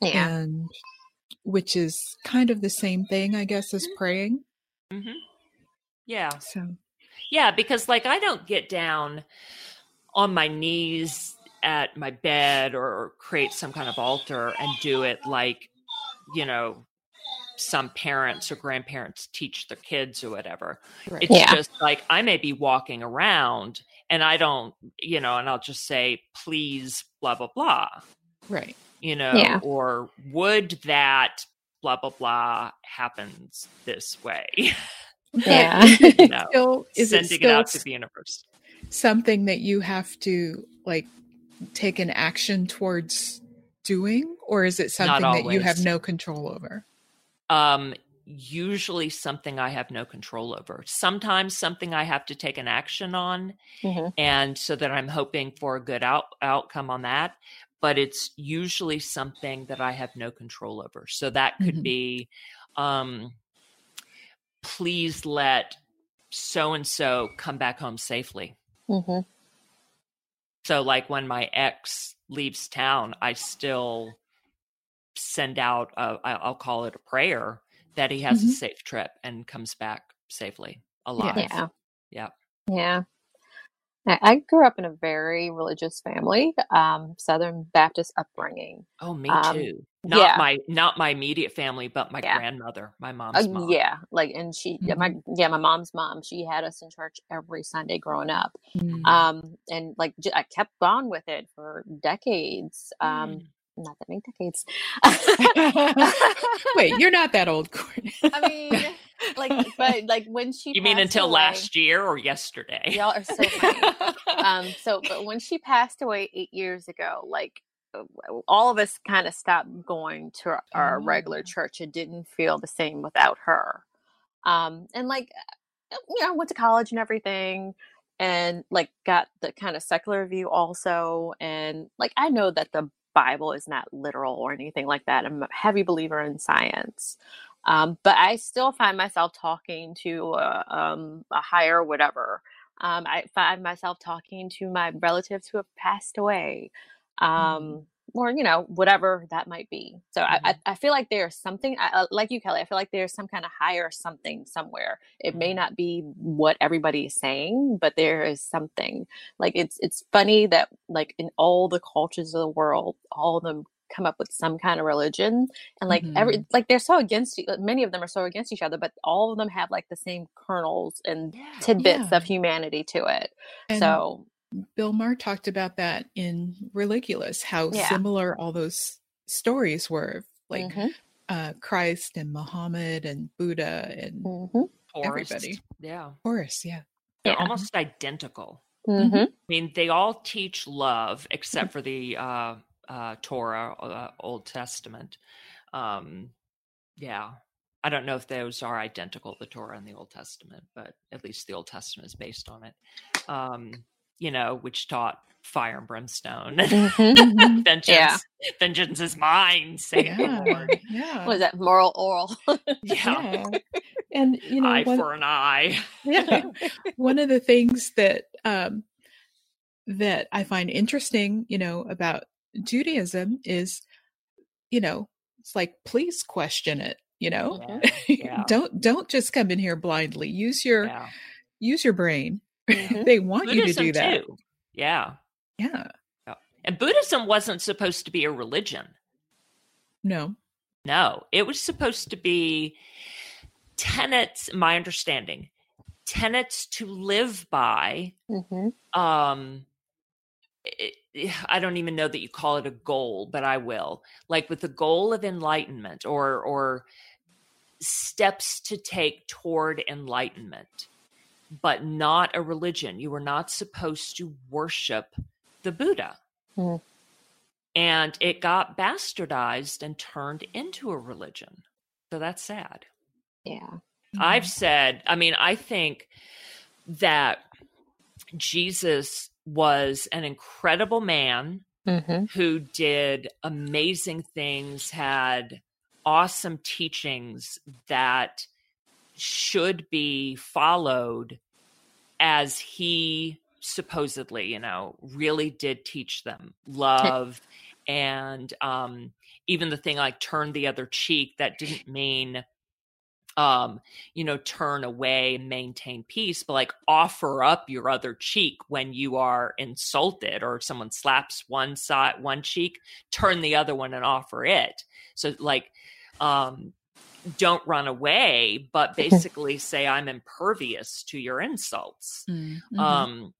Yeah.
and which is kind of the same thing i guess as praying
Mm-hmm. Yeah.
so
Yeah. Because like I don't get down on my knees at my bed or create some kind of altar and do it like, you know, some parents or grandparents teach their kids or whatever.
right
It's
Yeah.
just like I may be walking around and I don't, you know, and I'll just say, please, blah, blah, blah,
right
you know,
Yeah.
or would that blah, blah, blah happens this way,
Yeah.
But is it
you know,
still is it
sending it,
still
out to the universe.
something that you have to like take an action towards doing or is it something that you have no control over
Um, usually something I have no control over. Sometimes something I have to take an action on.
Mhm.
and so that I'm hoping for a good out, outcome on that. But it's usually something that I have no control over. So that could
Mhm.
be, um, please let so and so come back home safely.
Mhm.
So, like when my ex leaves town, I still send out, a, I- I'll call it a prayer that he has
Mhm.
a safe trip and comes back safely, alive.
Yeah.
Yeah.
Yeah. I I grew up in a very religious family, um, Southern Baptist upbringing.
Oh, me
Um,
too. Not
yeah.
my not my immediate family, but my
Yeah.
grandmother, my
Uh,
mom's mom.
yeah, like, and she, yeah, my, yeah, my mom's mom, she had us in church every Sunday growing up.
Mm.
Um, and like, j- I kept on with it for decades. Um,
Mm.
Not that many decades.
wait you're not that old Courtney.
I mean, like, but like when she,
You mean until
away-
last year or yesterday?
Y'all are so funny. um so but when she passed away eight years ago like uh, all of us kind of stopped going to our, our regular
Oh.
church it didn't feel the same without her um and like uh, you know I went to college and everything and like got the kind of secular view also and like i know that the bible is not literal or anything like that. I'm a heavy believer in science. Um, but i still find myself talking to a, um, a higher whatever. Um, I find myself talking to my relatives who have passed away, um, or you know, whatever that might be. So I, I, I feel like there's something I, like you, Kelly. I feel like there's some kind of higher something somewhere. It may
Mhm.
not be what everybody is saying, but there is something. Like it's it's funny that like in all the cultures of the world, all of them come up with some kind of religion and like every like they're so against many of them are so against each other but all of them have like the same kernels and
Yeah.
tidbits
Yeah.
of humanity to it.
And
so
Bill Maher talked about that in Religulous, how
Yeah.
similar all those stories were, like
mhm,
uh, Christ and Muhammad and Buddha and
mhm.
Forest.
everybody.
Yeah.
Horus. Yeah.
They're
Yeah.
almost identical.
Mm-hmm.
I mean, they all teach love except for the uh, uh, Torah, uh, Old Testament. Um, yeah, I don't know if those are identical, the Torah and the Old Testament, but at least the Old Testament is based on it. Um, you know, which taught fire and brimstone.
Mm-hmm.
vengeance,
Yeah.
vengeance is mine, say
Yeah. Yeah.
What is that? Moral Orel.
Yeah,
Yeah. And you know,
eye
one,
for an eye.
yeah, one of the things that um, that I find interesting, you know, about Judaism is, you know, it's like please question it. You know,
Yeah, yeah.
don't don't just come in here blindly. Use your
yeah.
use your brain.
Mhm.
they want you to do that.
too. Yeah,
Yeah.
and Buddhism wasn't supposed to be a religion.
No.
No, it was supposed to be tenets, my understanding, tenets to live by.
Mhm.
Um, it, I don't even know that you call it a goal, but I will. Like with the goal of enlightenment or or steps to take toward enlightenment, but not a religion. You were not supposed to worship the Buddha.
Hmm.
And it got bastardized and turned into a religion. So that's sad.
Yeah.
I've said, I mean, I think that Jesus was an incredible man
Mm-hmm.
who did amazing things, had awesome teachings that should be followed as he supposedly, you know, really did teach them love and um even the thing like turn the other cheek that didn't mean um you know turn away and maintain peace but like offer up your other cheek when you are insulted or someone slaps one side one cheek turn the other one and offer it. So like um don't run away but basically say i'm impervious to your insults
Mhm.
um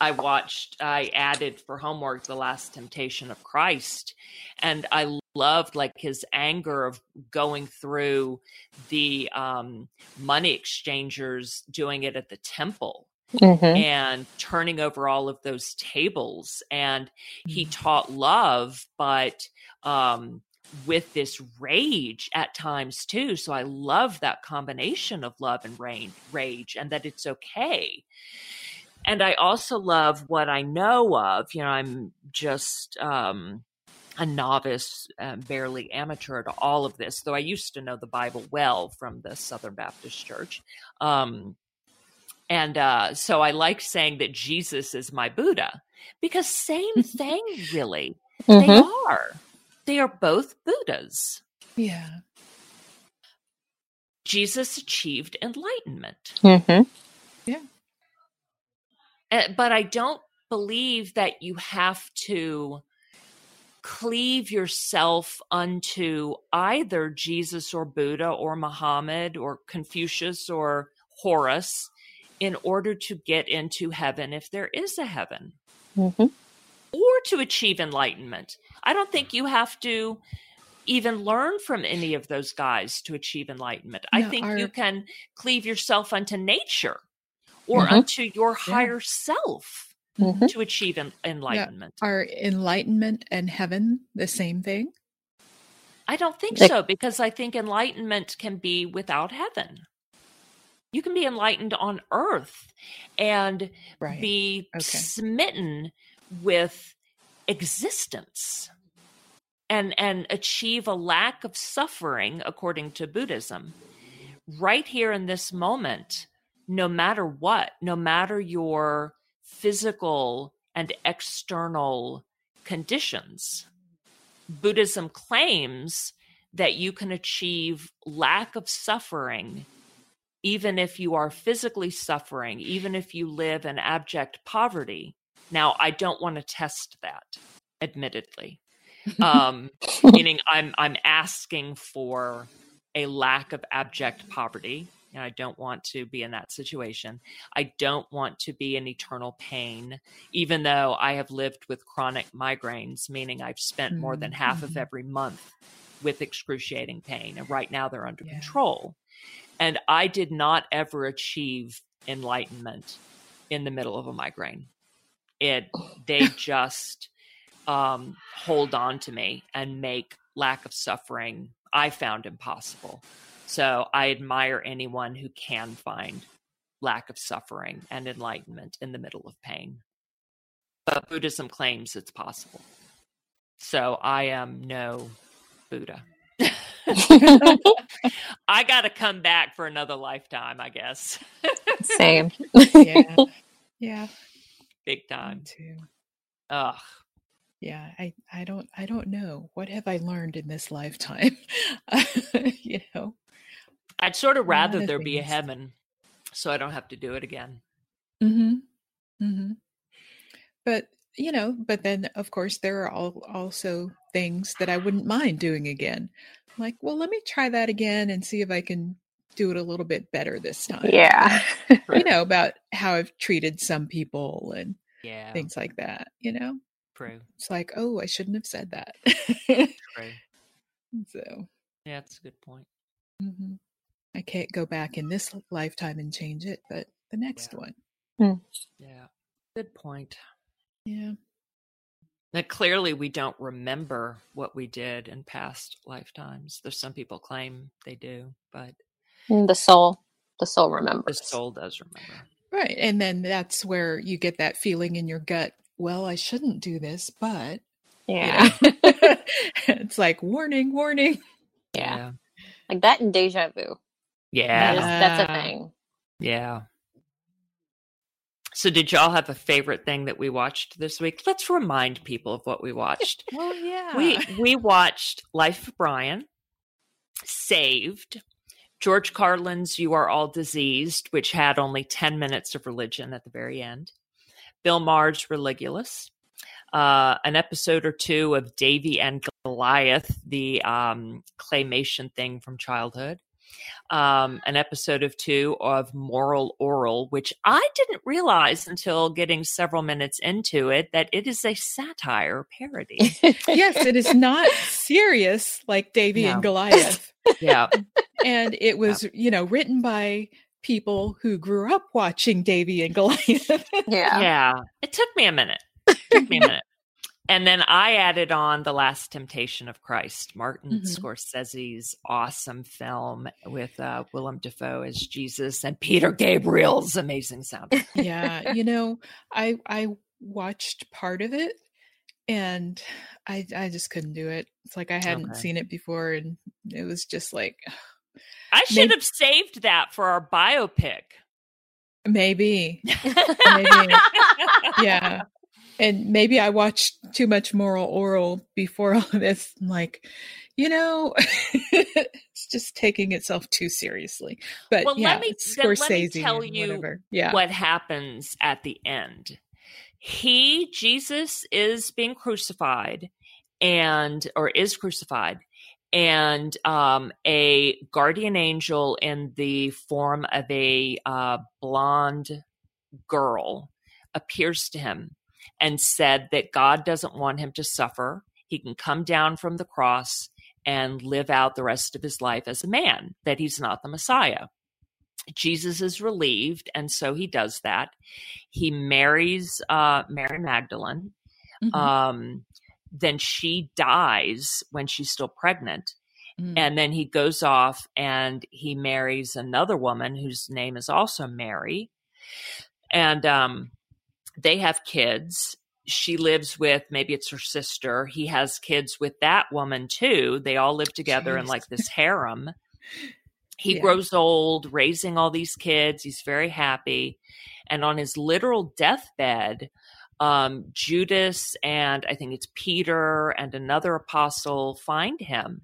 i watched i added for homework the last temptation of christ and i loved like his anger of going through the um money exchangers doing it at the temple
Mm-hmm.
and turning over all of those tables and he taught love but um with this rage at times too so i love that combination of love and rain, rage and that it's okay and i also love what i know of you know i'm just um a novice, uh, barely amateur to all of this, though I used to know the Bible well from the Southern Baptist Church. Um, and uh, so I like saying that Jesus is my Buddha because same thing, really. They
Mm-hmm.
are. They are both Buddhas.
Yeah.
Jesus achieved enlightenment.
Mm-hmm.
Uh, but I don't believe that you have to cleave yourself unto either Jesus or Buddha or Muhammad or Confucius or Horus in order to get into heaven if there is a heaven
Mm-hmm.
Or to achieve enlightenment. I don't think you have to even learn from any of those guys to achieve enlightenment. I think
our-
you can cleave yourself unto nature or
Mhm.
unto your higher self
Mm-hmm.
to achieve en- enlightenment.
Are enlightenment and heaven the same thing?
I don't think
Like-
so because I think enlightenment can be without heaven. You can be enlightened on earth and
Right.
be
Okay.
smitten with existence and and achieve a lack of suffering according to Buddhism right here in this moment no matter what no matter your physical and external conditions Buddhism claims that you can achieve lack of suffering even if you are physically suffering, even if you live in abject poverty. Now, I don't want to test that, admittedly. Um, meaning I'm I'm asking for a lack of abject poverty. And I don't want to be in that situation. I don't want to be in eternal pain, even though I have lived with chronic migraines, meaning I've spent more than half of
Mhm.
every month with excruciating pain. And right now they're under
Yeah.
control. And I did not ever achieve enlightenment in the middle of a migraine. It they just um, hold on to me and make lack of suffering I found impossible. So I admire anyone who can find lack of suffering and enlightenment in the middle of pain. But Buddhism claims it's possible. So I am no Buddha. I got to come back for another lifetime, I guess.
Same.
yeah. Yeah.
Big
Me
time.
too.
Ugh.
Yeah, I, I don't I don't know. What have I learned in this lifetime? you know.
I'd sort of rather
of
there be a heaven so I don't have to do it again.
Mm-hmm. Mm-hmm. But you know, but then of course there are all, also things that I wouldn't mind doing again. Like, well, let me try that again and see if I can do it a little bit better this time.
yeah.
You know, about how I've treated some people and
Yeah.
things like that, you know?
True.
It's like, oh, I shouldn't have said that.
True.
so
Yeah, that's a good point.
mhm. I can't go back in this lifetime and change it, but the next
Yeah.
one.
Yeah. Good point.
Yeah.
Now, clearly, we don't remember what we did in past lifetimes. There's some people claim they do, but
the soul. The soul remembers.
the soul does remember.
Right. And then that's where you get that feeling in your gut, well, I shouldn't do this, but you
Yeah.
know, it's like warning, warning.
yeah. Like that in deja vu.
Yeah.
That is, that's a thing.
Yeah. So, did y'all have a favorite thing that we watched this week? Let's remind people of what we watched.
Well, yeah.
we we watched Life of Brian, Saved, George Carlin's You Are All Diseased, which had only 10 minutes of religion at the very end, Bill Maher's Religulous, uh, an episode or two of Davey and Goliath, the um, claymation thing from childhood, um, an episode of two of Moral Orel, which I didn't realize until getting several minutes into it that it is a satire parody.
yes, it is not serious like Davey
No.
and Goliath.
yeah.
And it was, you know, written by people who grew up watching Davey and Goliath.
Yeah.
Yeah. It took me a minute. took me a minute. And then I added on The Last Temptation of Christ, Martin
Mhm.
Scorsese's awesome film with uh, Willem Dafoe as Jesus and Peter Gabriel's amazing sound.
yeah, you know, I I watched part of it and I I just couldn't do it. It's like I hadn't
Okay.
seen it before and it was just like
I should
Maybe-
have saved that for our biopic.
maybe maybe yeah. And maybe I watched too much Moral Orel before all of this. I'm like, you know, it's just taking itself too seriously. But
Well, let
yeah,
me-
it's
then let me
Scorsese
tell you.
Yeah.
what happens at the end. He, Jesus, is being crucified and, or is crucified, and um, a guardian angel in the form of a uh, blonde girl appears to him and said that God doesn't want him to suffer. He can come down from the cross and live out the rest of his life as a man, that he's not the Messiah. Jesus is relieved, and so he does that. He marries uh, Mary Magdalene.
Mhm.
Um, then she dies when she's still pregnant.
Mm.
And then he goes off and he marries another woman whose name is also Mary. And um, they have kids. She lives with maybe it's her sister. He has kids with that woman too. They all live together in like this harem. He
Yeah.
grows old raising all these kids. He's very happy. And on his literal deathbed, um, Judas and I think it's Peter and another apostle find him.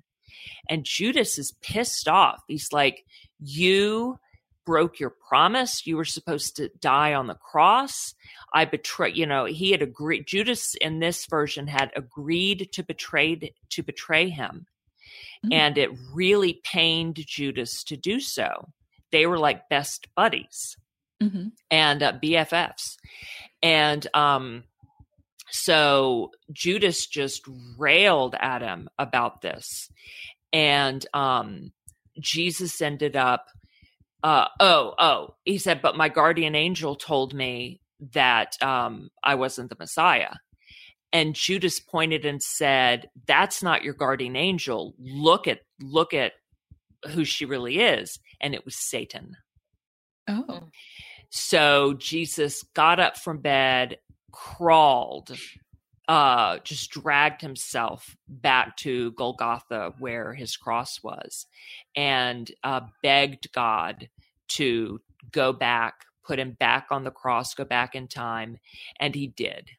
And Judas is pissed off. He's like, You broke your promise. You were supposed to die on the cross. I betray, you know, he had agreed. Judas in this version had agreed to betray to betray him.
Mm.
And it really pained Judas to do so. They were like best buddies
Mhm.
and uh, BFFs. And um, so Judas just railed at him about this. And um, Jesus ended up, uh, oh, oh, he said, but my guardian angel told me that um, I wasn't the Messiah. And Judas pointed and said, "That's not your guardian angel. Look at look at who she really is." And it was Satan.
Oh.
So Jesus got up from bed, crawled, uh, just dragged himself back to Golgotha where his cross was, and uh, begged God to go back, put him back on the cross, go back in time, and he did.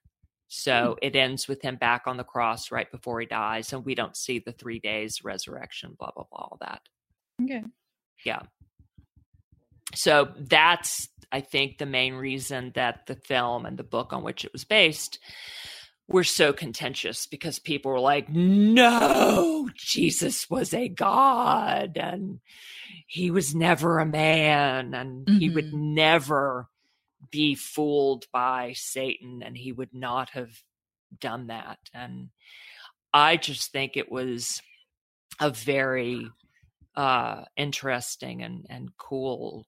So hmm. it ends with him back on the cross right before he dies, and we don't see the three days resurrection, blah, blah, blah, all that.
Okay.
Yeah. So that's, I think, the main reason that the film and the book on which it was based were so contentious because people were like, no, Jesus was a God and he was never a man and mm-hmm. he would mm-hmm. never be fooled by Satan and he would not have done that. And I just think it was a very uh, interesting and, and cool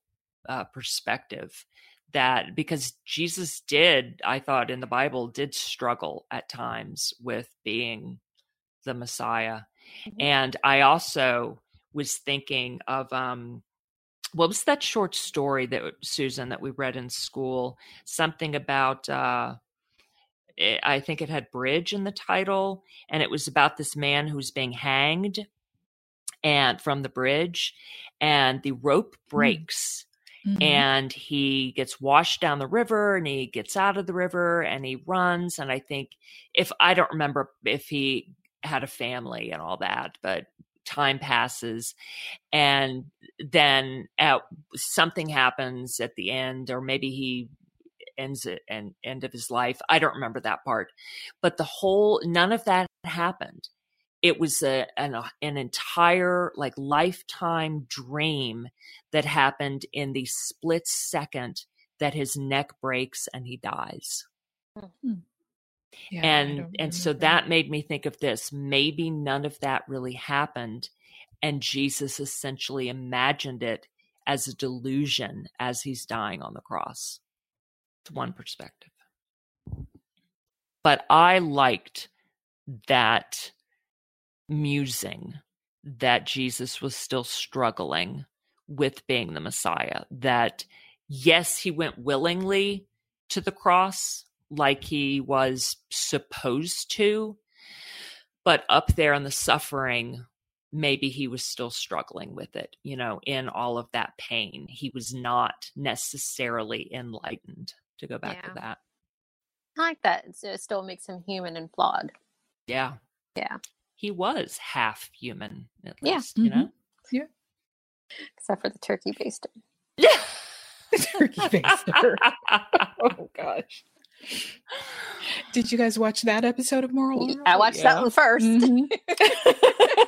uh, perspective that because Jesus did, I thought in the Bible, did struggle at times with being the Messiah. Mm-hmm. And I also was thinking of um what was that short story that Susan that we read in school? Something about uh it, I think it had bridge in the title and it was about this man who's being hanged and from the bridge and the rope mm. breaks Mm-hmm. And he gets washed down the river and he gets out of the river and he runs. And I think if I don't remember if he had a family and all that, but time passes and then at, something happens at the end, or maybe he ends it and end of his life. I don't remember that part, but the whole none of that happened it was a, an, an entire like lifetime dream that happened in the split second that his neck breaks and he dies. Hmm. Yeah, and and so that. that made me think of this maybe none of that really happened and Jesus essentially imagined it as a delusion as he's dying on the cross. It's one perspective. But I liked that musing that Jesus was still struggling with being the Messiah. That, yes, he went willingly to the cross like he was supposed to, but up there in the suffering, maybe he was still struggling with it, you know, in all of that pain. He was not necessarily enlightened, to go back yeah. to that.
I like that. It still makes him human and flawed.
Yeah.
Yeah
he was half human at yeah. least, you mm-hmm. know?
Yeah.
Except for the turkey baster.
Yeah.
the turkey baster. oh gosh. Did you guys watch that episode of Moral?
I watched yeah. that one first. mm-hmm.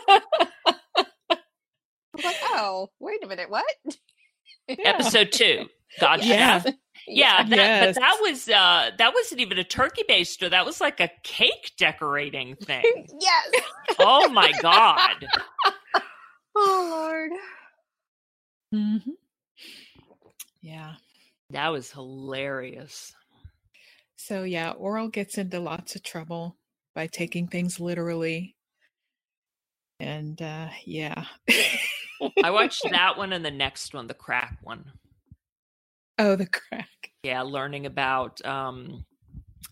I was like, oh, wait a minute, what?
Episode two. Gotcha.
Yeah
yeah, that, yes. but that was uh that wasn't even a turkey baster. That was like a cake decorating thing.
yes.
Oh my god.
oh lord.
Mm-hmm. Yeah.
That was hilarious.
So yeah, Orel gets into lots of trouble by taking things literally. And uh yeah.
I watched that one and the next one, the crack one.
Oh, the crack.
Yeah, learning about um,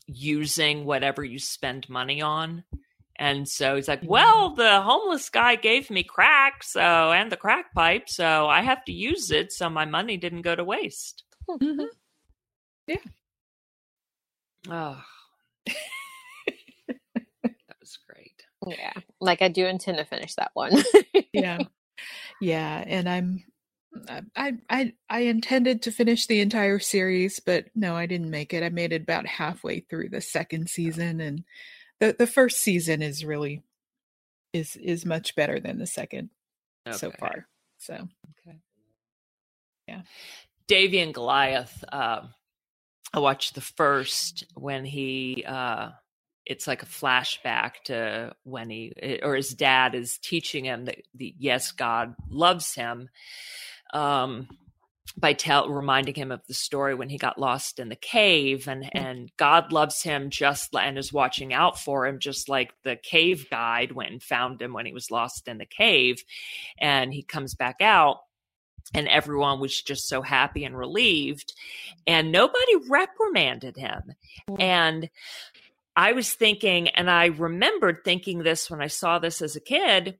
using whatever you spend money on. And so he's like, well, the homeless guy gave me crack, so and the crack pipe, so I have to use it so my money didn't go to waste.
Mm-hmm. Yeah.
Oh. that was great.
Yeah. Like I do intend to finish that one.
yeah. Yeah, and I'm I I I intended to finish the entire series, but no, I didn't make it. I made it about halfway through the second season, and the the first season is really is is much better than the second okay. so far. So
okay,
yeah.
Davey and Goliath. Uh, I watched the first when he. Uh, it's like a flashback to when he eh, or his dad is teaching him that the yes God loves him um, by tell reminding him of the story when he got lost in the cave and and God loves him just and is watching out for him just like the cave guide went and found him when he was lost in the cave. And he comes back out and everyone was just so happy and relieved and nobody reprimanded him. And I was thinking and I remembered thinking this when I saw this as a kid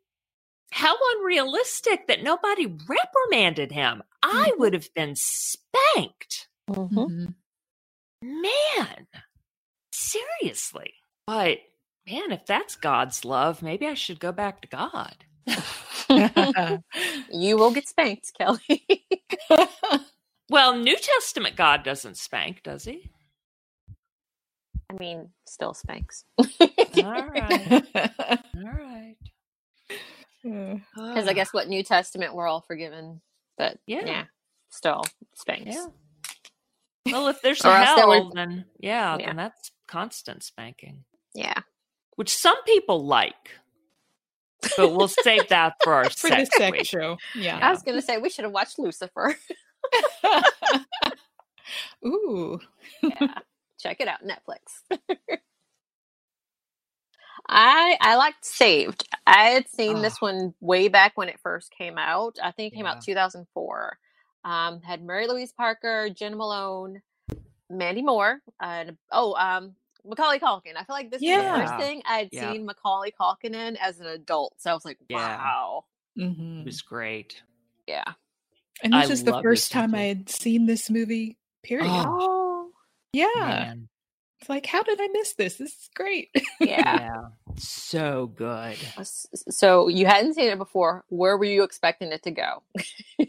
how unrealistic that nobody reprimanded him. I
Mhm.
would have been spanked.
Mhm.
Mhm.
Man, seriously. But man, if that's God's love, maybe I should go back to God.
you will get spanked, Kelly.
Well, New Testament God doesn't spank, does he?
I mean, still spanks.
All right. All right. Mm.
Because I guess ah. what New Testament we're all forgiven, but
Yeah.
yeah, still spanks.
Yeah. Well, if there's
Or
a hell,
would-
then yeah,
Yeah.
then that's constant spanking,
Yeah.
which some people like. But we'll save that for our
For the
sex
sex
week.
show.
I was gonna say we should have watched Lucifer.
Ooh.
yeah. Check it out, Netflix. I I liked Saved. I had seen this one way back when it first came out. I think it came out 2004. Um, had Mary Louise Parker, Jena Malone, Mandy Moore, and oh, um, Macaulay Culkin. I feel like this was the first thing I'd
Yeah.
seen Macaulay Culkin in as an adult. So I was like,
Yeah.
wow,
Mhm.
It was great.
yeah.
And this
I
is the first time
movie.
I had seen this movie, period.
Oh,
Oh,
yeah.
man.
It's like, how did I miss this? This is great.
yeah.
Yeah. So good.
So you hadn't seen it before. Where were you expecting it to go?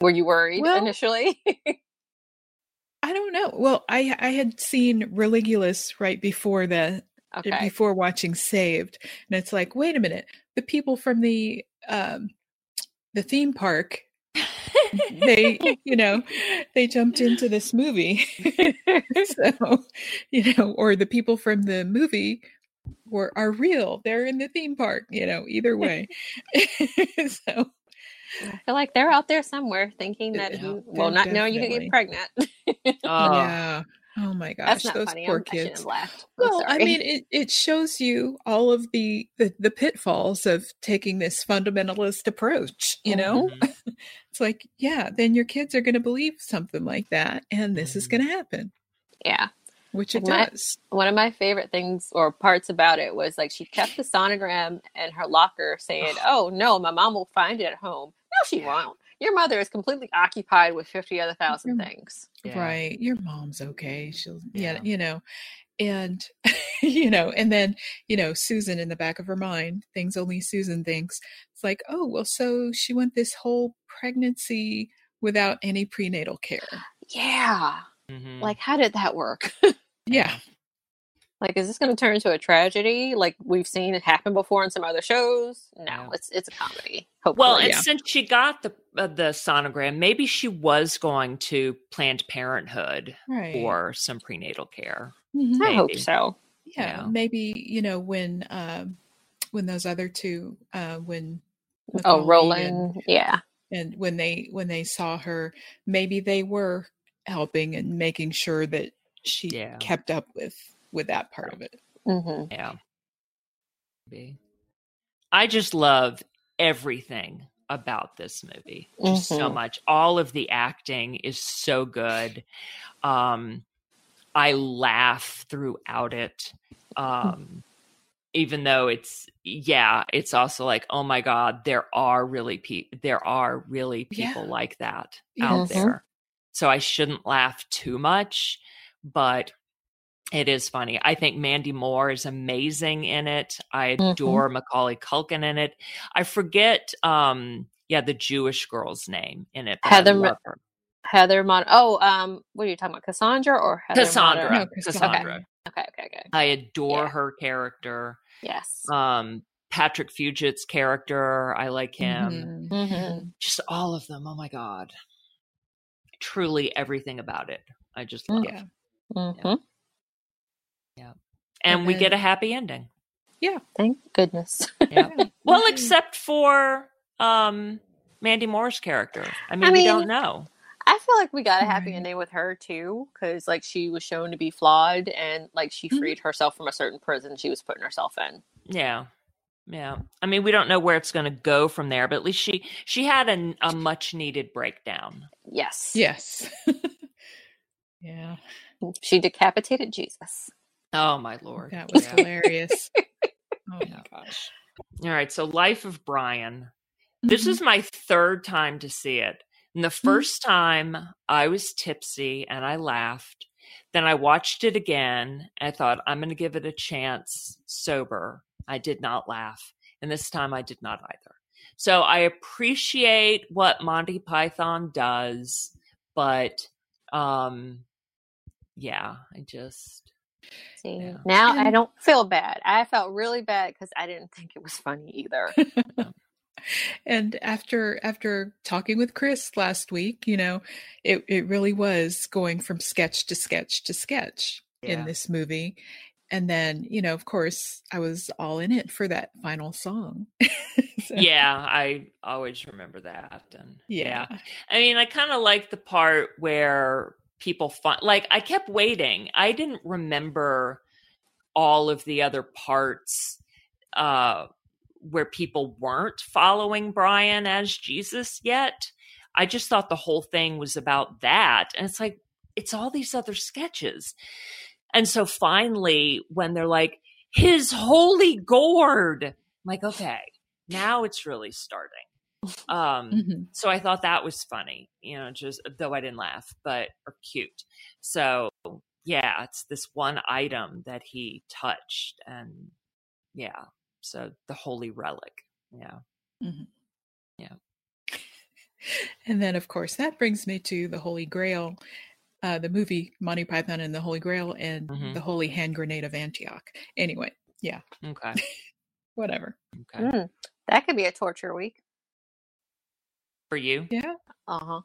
were you worried
Well,
initially?
I don't know. Well, I I had seen Religulous right before the
okay.
before watching Saved, and it's like, wait a minute, the people from the um the theme park, they you know, they jumped into this movie, so you know, or the people from the movie were are real. They're in the theme park, you know. Either way, so
I feel like they're out there somewhere thinking that,
Yeah,
well,
they're
not knowing you
can
get pregnant.
Oh,
yeah. Oh my gosh, those
funny.
poor
I'm,
kids.
I'm
Well, I mean, it, it shows you all of the, the the pitfalls of taking this fundamentalist approach. You know,
Mhm.
it's like, yeah, then your kids are going to believe something like that, and this is
Mhm.
going to happen,
yeah.
which it
my-
does.
One of my favorite things or parts about it was like she kept the sonogram in her locker saying, Oh, no, my mom will find it at home. No, she won't. Your mother is completely occupied with 50 other thousand
Mm.
things.
Yeah.
Right, your mom's okay. She'll, yeah,
Yeah.
you know, and you know, and then you know, Susan in the back of her mind, things only Susan thinks. It's like, oh, well, so she went this whole pregnancy without any prenatal care.
Yeah.
Mhm.
Like, how did that work?
Yeah.
Like, is this going to turn into a tragedy? Like we've seen it happen before in some other shows? No,
Yeah.
it's it's a comedy. Hopefully.
Well, and
yeah.
since she got the uh, the sonogram, maybe she was going to Planned Parenthood
Right.
for some prenatal care.
Mhm.
I hope so.
yeah,
Yeah.
maybe you know when um when those other two uh when
Oh,
Macaulay
Roland. Yeah.
and, and when they when they saw her maybe they were helping and making sure that she
Yeah.
kept up with with that part of it
hmm
Yeah. I just love everything about this movie. Just so
Mhm.
much. All of the acting is so good. Um I laugh throughout it. Um even though it's yeah, it's also like, oh my God, there are really pe- there are really people
Yeah.
like that
Yeah.
out
Mhm.
there. So I shouldn't laugh too much, but it is funny. I think Mandy Moore is amazing in it. I
Mhm.
adore Macaulay Culkin in it. I forget um yeah, the Jewish girl's name in it.
Heather. Heather Mon. Oh, um, what are you talking about? Cassandra or Heather
Cassandra.
No, Cassandra.
Cassandra.
Okay, okay, okay.
I adore
Yeah.
her character.
Yes.
Um Patrick Fugit's character, I like him.
Mhm.
Mhm.
Just all of them. Oh my god. Truly everything about it. I just love.
yeah
Mhm.
And,
And
we get a happy ending. Yeah.
Thank goodness.
Yeah. well, except for um Mandy Moore's character? I mean,
I
we
mean,
don't know.
I feel like we got a happy ending with her too, because like she was shown to be flawed and like she
Mhm.
freed herself from a certain prison she was putting herself in.
Yeah. Yeah. I mean, we don't know where it's going to go from there, but at least she she had a, a much needed breakdown.
Yes.
Yes. yeah,
She decapitated Jesus.
Oh my lord.
that was
Yeah.
hilarious. Oh
Yeah.
my gosh.
All right, so Life of Brian. This
Mhm.
is my third time to see it. And the first time I was tipsy and I laughed. Then I watched it again. I thought, I'm going to give it a chance sober. I did not laugh. And this time I did not either. So I appreciate what Monty Python does, but um yeah, I just
See,
Yeah.
now I don't feel bad. I felt really bad because I didn't think it was funny either.
and after after talking with Chris last week, you know, it it really was going from sketch to sketch to sketch
Yeah.
in this movie. And then, you know, of course, I was all in it for that final song. So,
yeah, I always remember that. And
Yeah.
I mean, I kind of like the part where people find, like, I kept waiting. I didn't remember all of the other parts uh, where people weren't following Brian as Jesus yet. I just thought the whole thing was about that. And it's like, it's all these other sketches. And so finally, when they're like, his holy gourd, I'm like, okay, now it's really starting. Um,
Mhm.
so I thought that was funny, you know, just though I didn't laugh, but or cute. So yeah, it's this one item that he touched, and yeah, so the holy relic, yeah, mm-hmm. Yeah.
And then, of course, that brings me to the Holy Grail, uh, the movie Monty Python and the Holy Grail, and
Mhm.
the Holy Hand Grenade of Antioch. Anyway, yeah,
okay,
whatever.
okay,
Mm, that could be a torture week.
For you,
Yeah,
Uh huh.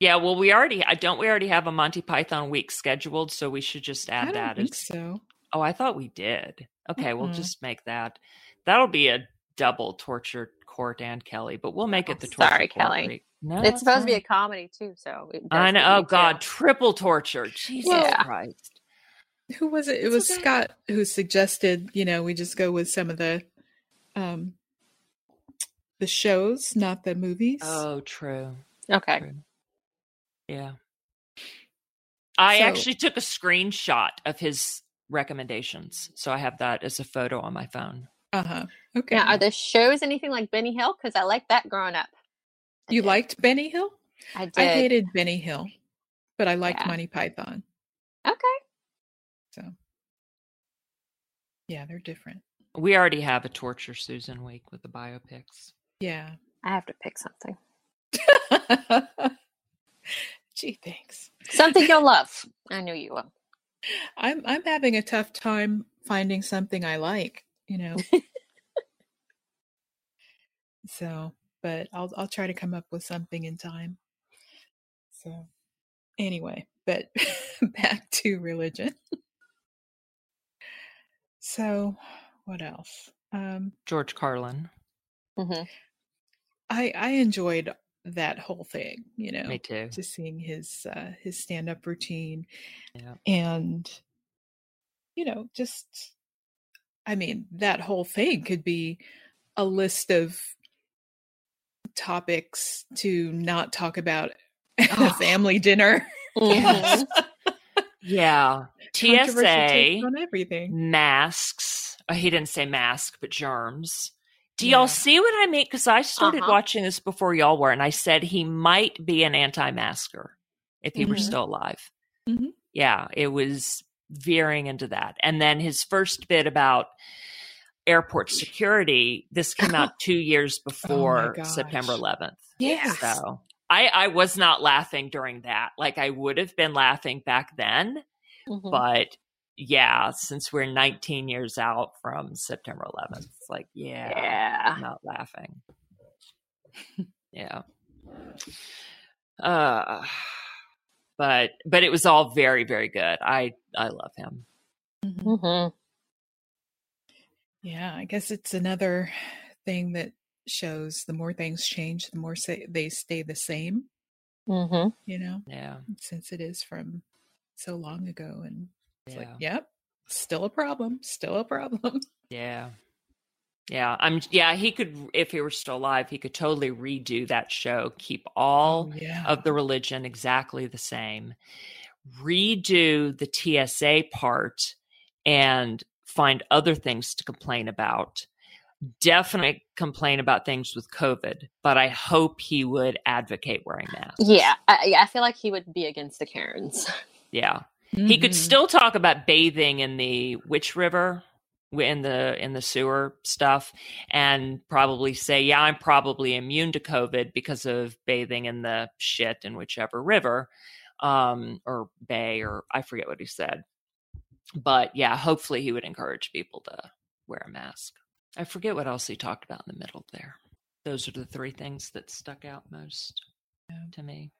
yeah. Well, we already, I don't, we already have a Monty Python week scheduled, so we should just add that.
think
as-
so.
Oh, I thought we did. Okay, we'll just make that. That'll be a double torture Cort and Kelly, but we'll make it the torture
Sorry,
Cort
Kelly.
week. No,
it's supposed to be a comedy too, so
I know. Oh. God, triple torture. Jesus
Yeah.
Christ.
Who was it? It was
okay.
Scott who suggested, you know, we just go with some of the um the shows, not the movies.
Oh, true.
Okay.
True. Yeah. I
So-
actually took a screenshot of his recommendations, so I have that as a photo on my phone.
Uh-huh. Okay.
Now, are the shows anything like Benny Hill? Because I like that growing up. I
you
did.
liked Benny Hill?
I did.
I hated Benny Hill, but I liked
Yeah.
Monty Python.
Okay.
So yeah, they're different.
We already have a torture Susan week with the biopics.
Yeah.
I have to pick something.
Gee, thanks.
Something you'll love. I knew you will.
I'm I'm having a tough time finding something I like, you know. so, but I'll I'll try to come up with something in time. So, anyway, but back to religion. so, what else? Um
George Carlin.
hmm
I I enjoyed that whole thing, you know.
Me too.
Just seeing his uh his stand-up routine
Yeah.
and you know just i mean that whole thing could be a list of topics to not talk about at a
Oh.
family dinner
Yes.
Mhm.
Yeah. TSA,
on everything
masks. Oh, he didn't say mask, but germs. Do y'all
Yeah.
see what I mean? Because I started
Uh-huh.
watching this before y'all were, and I said he might be an anti-masker if he were
Mhm.
still alive.
Mhm.
Yeah, it was veering into that. And then his first bit about airport security, this came out two years before
gosh.
September 11th.
Yeah.
So I, I was not laughing during that. Like I would have been laughing back then,
Mhm.
but yeah, since we're 19 years out from September 11th, it's like, yeah,
Yeah.
I'm not laughing. yeah. Uh, but but it was all very very good. I I love him.
Mhm.
hmm
yeah i guess it's another thing that shows, the more things change, the more say, they stay the same.
Mm-hmm.
You know,
Yeah.
since it is from so long ago, and it's
Yeah.
like, yep, still a problem, still a problem.
Yeah. Yeah. I'm yeah, he could if he were still alive, he could totally redo that show, keep oh, all
Oh, yeah,
of the religion exactly the same, redo the TSA part and find other things to complain about. Definitely complain about things with COVID, but I hope he would advocate wearing masks.
Yeah, I, I feel like he would be against the Karens.
Yeah. He could
Mhm.
still talk about bathing in the Witch River in the in the sewer stuff and probably say yeah i'm probably immune to covid because of bathing in the shit in whichever river um or bay or i forget what he said. But yeah hopefully he would encourage people to wear a mask. I forget what else he talked about in the middle there. Those are the three things that stuck out most to me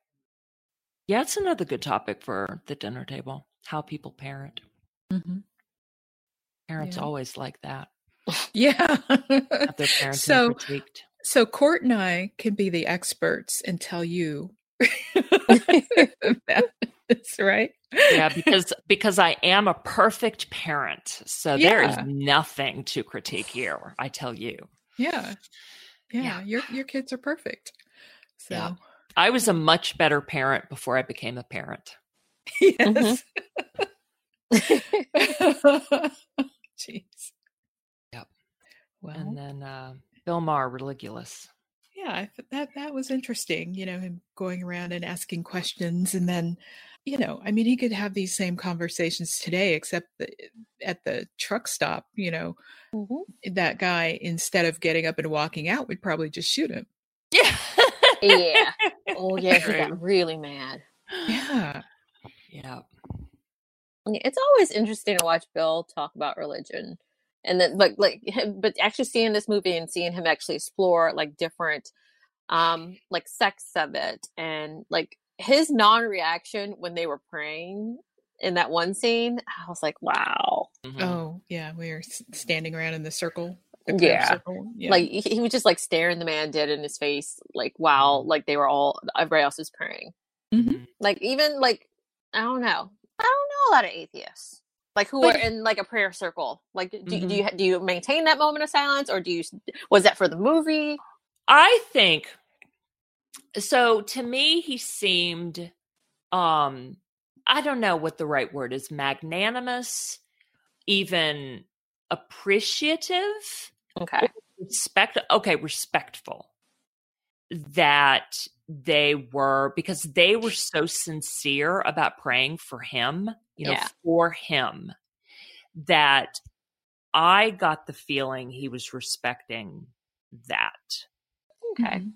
yeah it's another good topic for the dinner table how people parent
Mhm.
parents
Yeah.
always like that
yeah.
their parenting
so,
critiqued
so Cort and I can be the experts and tell you that is right.
yeah because because i am a perfect parent so there is nothing to critique here i tell you
Yeah. Yeah.
Yeah.
Your your kids are perfect. So
Yeah. I was a much better parent before i became a parent
yes. Jeez.
Yep.
Well,
and then uh bill maher religulous
yeah, I th- that that was interesting. You know, him going around and asking questions, and then, you know, I mean, he could have these same conversations today, except that at the truck stop, you know,
Mhm.
that guy instead of getting up and walking out would probably just shoot him.
Yeah
Yeah. Oh yeah, he got really mad.
Yeah.
yeah
Yeah, It's always interesting to watch Bill talk about religion, and then like like but actually seeing this movie and seeing him actually explore like different, um, like sects of it, and like his non-reaction when they were praying in that one scene, I was like, wow.
Mhm.
Oh, yeah. We were standing around in the circle.
Yeah.
Yeah.
Like he, he was just like staring the man dead in his face, like while like they were all everybody else was praying.
Mhm.
Like even like I don't know, I don't know a lot of atheists like who
But-
are in like a prayer circle. Like do,
Mhm.
do you do you maintain that moment of silence or do you was that for the movie?
I think so to me he seemed um I don't know what the right word is magnanimous even appreciative
Okay.
respect okay respectful that they were because they were so sincere about praying for him you know
Yeah.
for him that i got the feeling he was respecting that
Okay.
Mhm.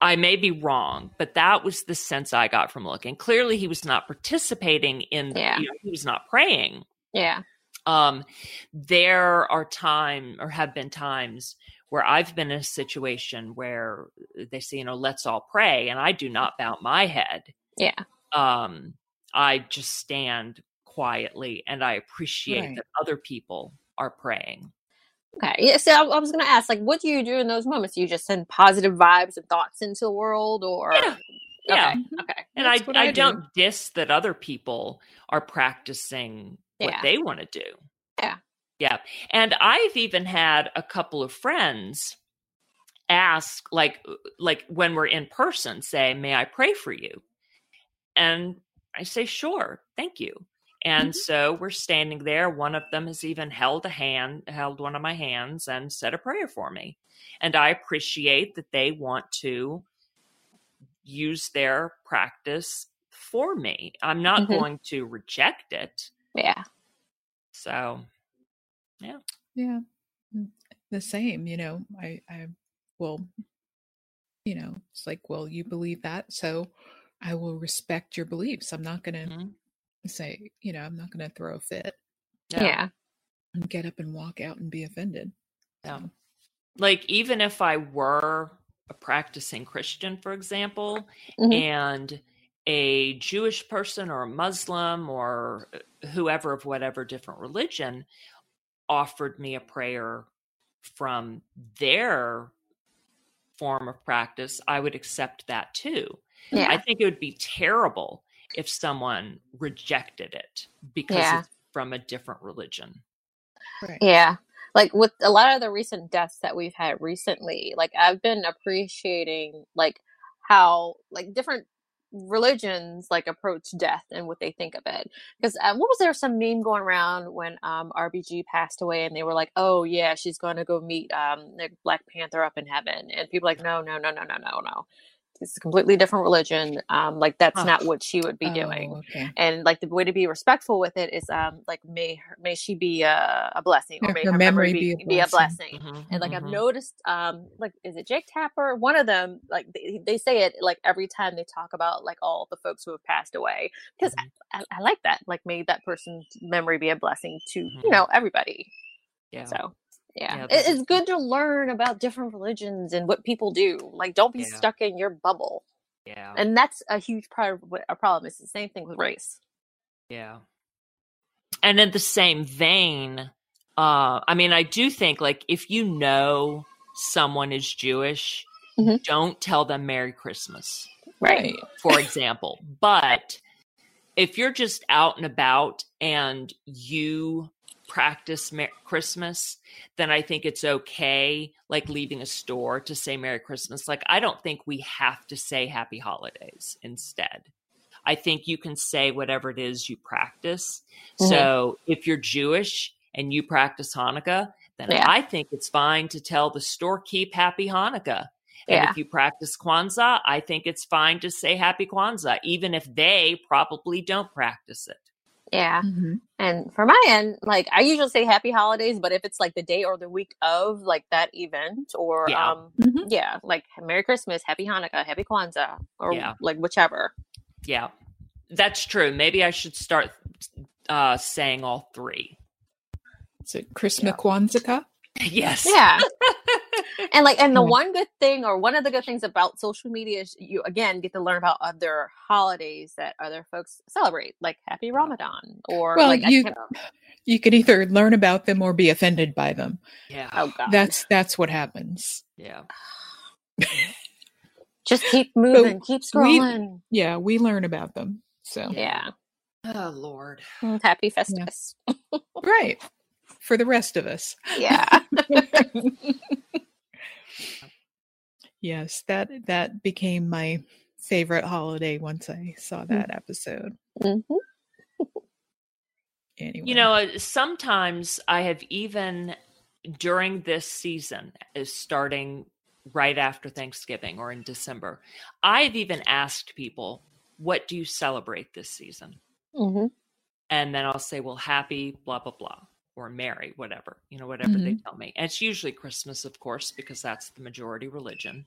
I may be wrong, but that was the sense I got from looking. Clearly, he was not participating in. The,
Yeah.
you know, he was not praying.
Yeah.
Um, there are time or have been times where I've been in a situation where they say, you know, let's all pray, and I do not bow my head.
Yeah.
Um, I just stand quietly, and I appreciate
Right.
that other people are praying.
Okay. Yeah. So I, I was gonna ask, like, what do you do in those moments? Do you just send positive vibes and thoughts into the world, or
Yeah. Yeah.
Okay. Okay.
And
That's
I, I,
I do.
don't diss that other people are practicing what
Yeah.
they want to do.
Yeah.
Yeah. And I've even had a couple of friends ask, like, like when we're in person, say, May I pray for you? And I say, Sure, thank you. And
Mhm.
so we're standing there. One of them has even held a hand, held one of my hands and said a prayer for me. And I appreciate that they want to use their practice for me. I'm not
Mhm.
going to reject it.
Yeah.
So,
Yeah. Yeah. The same, you know, I, I will, you know, it's like, well, you believe that. So I will respect your beliefs. I'm not going to
mhm.
say, you know, I'm not going to throw a fit
Yeah.
and get up and walk out and be offended.
Yeah.
So,
like even if I were a practicing Christian, for example,
Mhm.
and a Jewish person or a Muslim or uh, whoever of whatever different religion offered me a prayer from their form of practice, I would accept that too.
Yeah.
I think it would be terrible if someone rejected it because
Yeah.
it's from a different religion.
Right.
Yeah. Like with a lot of the recent deaths that we've had recently, like I've been appreciating like how like different religions like approach death and what they think of it. Because um, what was there some meme going around when um RBG passed away and they were like, "Oh yeah, she's going to go meet um the Black Panther up in heaven," and people like, "No, no, no, no, no, no, no." It's a completely different religion. Um, like that's
Huh.
not what she would be doing
Oh, okay.
and like the way to be respectful with it is um like may her, may she be a, a blessing or may
her
her,
memory
memory,
be
be,
a
be a
blessing.
blessing
Mhm,
and like i've
mhm.
noticed um like is it jake tapper one of them like they, they say it like every time they talk about like all the folks who have passed away because
Mhm.
I, I like that like may that person's memory be a blessing to you know everybody
Yeah.
so yeah,
Yeah,
it, it's good to learn about different religions and what people do like don't be
Yeah.
stuck in your bubble
yeah.
and that's a huge part of what our problem is the same thing with race
Yeah. And in the same vein, uh, I mean, I do think like if you know someone is Jewish,
Mhm.
don't tell them Merry Christmas,
Right.
for example. but if you're just out and about and you practice Mer- Christmas, then I think it's okay, like leaving a store to say Merry Christmas. Like, I don't think we have to say Happy Holidays instead. I think you can say whatever it is you practice.
Mhm.
So if you're Jewish and you practice Hanukkah, then
Yeah.
I think it's fine to tell the storekeep Happy Hanukkah. And
Yeah.
if you practice Kwanzaa, I think it's fine to say Happy Kwanzaa, even if they probably don't practice it.
Yeah
Mhm.
And for my end, like I usually say happy holidays, but if it's like the day or the week of like that event or
Yeah.
um
Mhm.
yeah, like Merry Christmas, Happy Hanukkah, Happy Kwanzaa, or
Yeah.
like whichever.
Yeah, that's true. Maybe I should start uh, saying all three.
Is it Christmas
Yeah.
Kwanzaa?
yes.
Yeah. and like and the
Yeah.
one good thing or one of the good things about social media is you again get to learn about other holidays that other folks celebrate, like Happy Ramadan or
Well,
like
you-
can't-
You can either learn about them or be offended by them.
Yeah.
oh god.
That's that's what happens.
Yeah.
Just keep moving, keep
we-
scrolling.
Yeah, we learn about them. So
yeah.
Oh Lord.
Mm, Happy Festivus.
right for the rest of us.
Yeah.
yes, that that became my favorite holiday once I saw that episode.
Mhm.
Anyway,
You know, uh, sometimes I have even during this season, is starting right after Thanksgiving or in December, I've even asked people, "What do you celebrate this season?"
Mhm.
and then I'll say, "Well, happy blah blah blah." Or Merry, whatever, you know, whatever they tell me. And it's usually Christmas, of course, because that's the majority religion.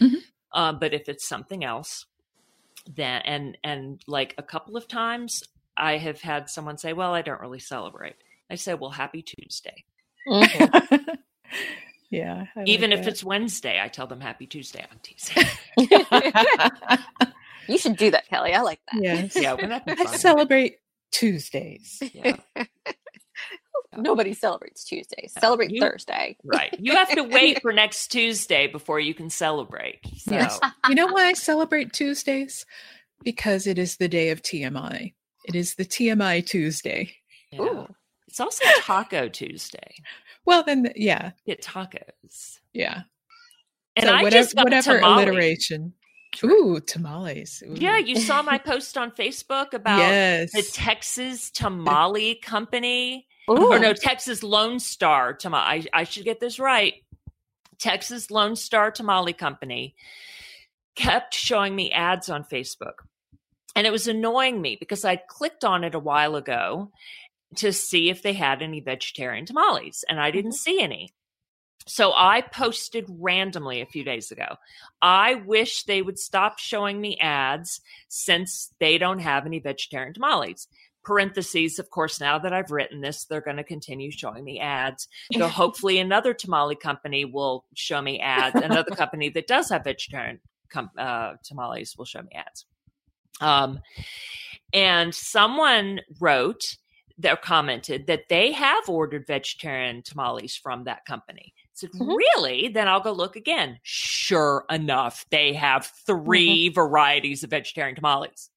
Mhm.
Uh, but if it's something else, then and and like a couple of times I have had someone say, "Well, I don't really celebrate." I say, "Well, happy Tuesday."
Mhm.
yeah, I like
Even if
that.
it's Wednesday, I tell them happy Tuesday on teasing.
you should do that, Kelly. I like that.
yes,
yeah, wouldn't that be
I celebrate Tuesdays.
yeah,
Nobody celebrates
Tuesday.
Celebrate
You-
Thursday.
right. You have to wait for next Tuesday before you can celebrate. So,
Yes. You know why I celebrate Tuesdays? Because it is the day of TMI. It is the TMI Tuesday.
yeah.
Ooh.
it's also Taco Tuesday.
Well, then, yeah,
Get tacos.
yeah.
And
so
I
whatever,
just got
whatever
tamales.
alliteration. Ooh, tamales. Ooh.
Yeah, you saw my post on Facebook about
yes.
the Texas Tamale Company.
Ooh.
Or no, Texas Lone Star Tamale. I, I should get this right. Texas Lone Star Tamale Company kept showing me ads on Facebook. And it was annoying me because I clicked on it a while ago to see if they had any vegetarian tamales, and I didn't mm-hmm. see any. So I posted randomly a few days ago. I wish they would stop showing me ads since they don't have any vegetarian tamales. Parentheses, of course, now that I've written this, they're going to continue showing me ads. So hopefully another tamale company will show me ads. Another company that does have vegetarian com- uh, tamales will show me ads. Um, and someone wrote that commented that they have ordered vegetarian tamales from that company. said,
Mhm.
Really? Then I'll go look again. Sure enough, they have 3 varieties of vegetarian tamales.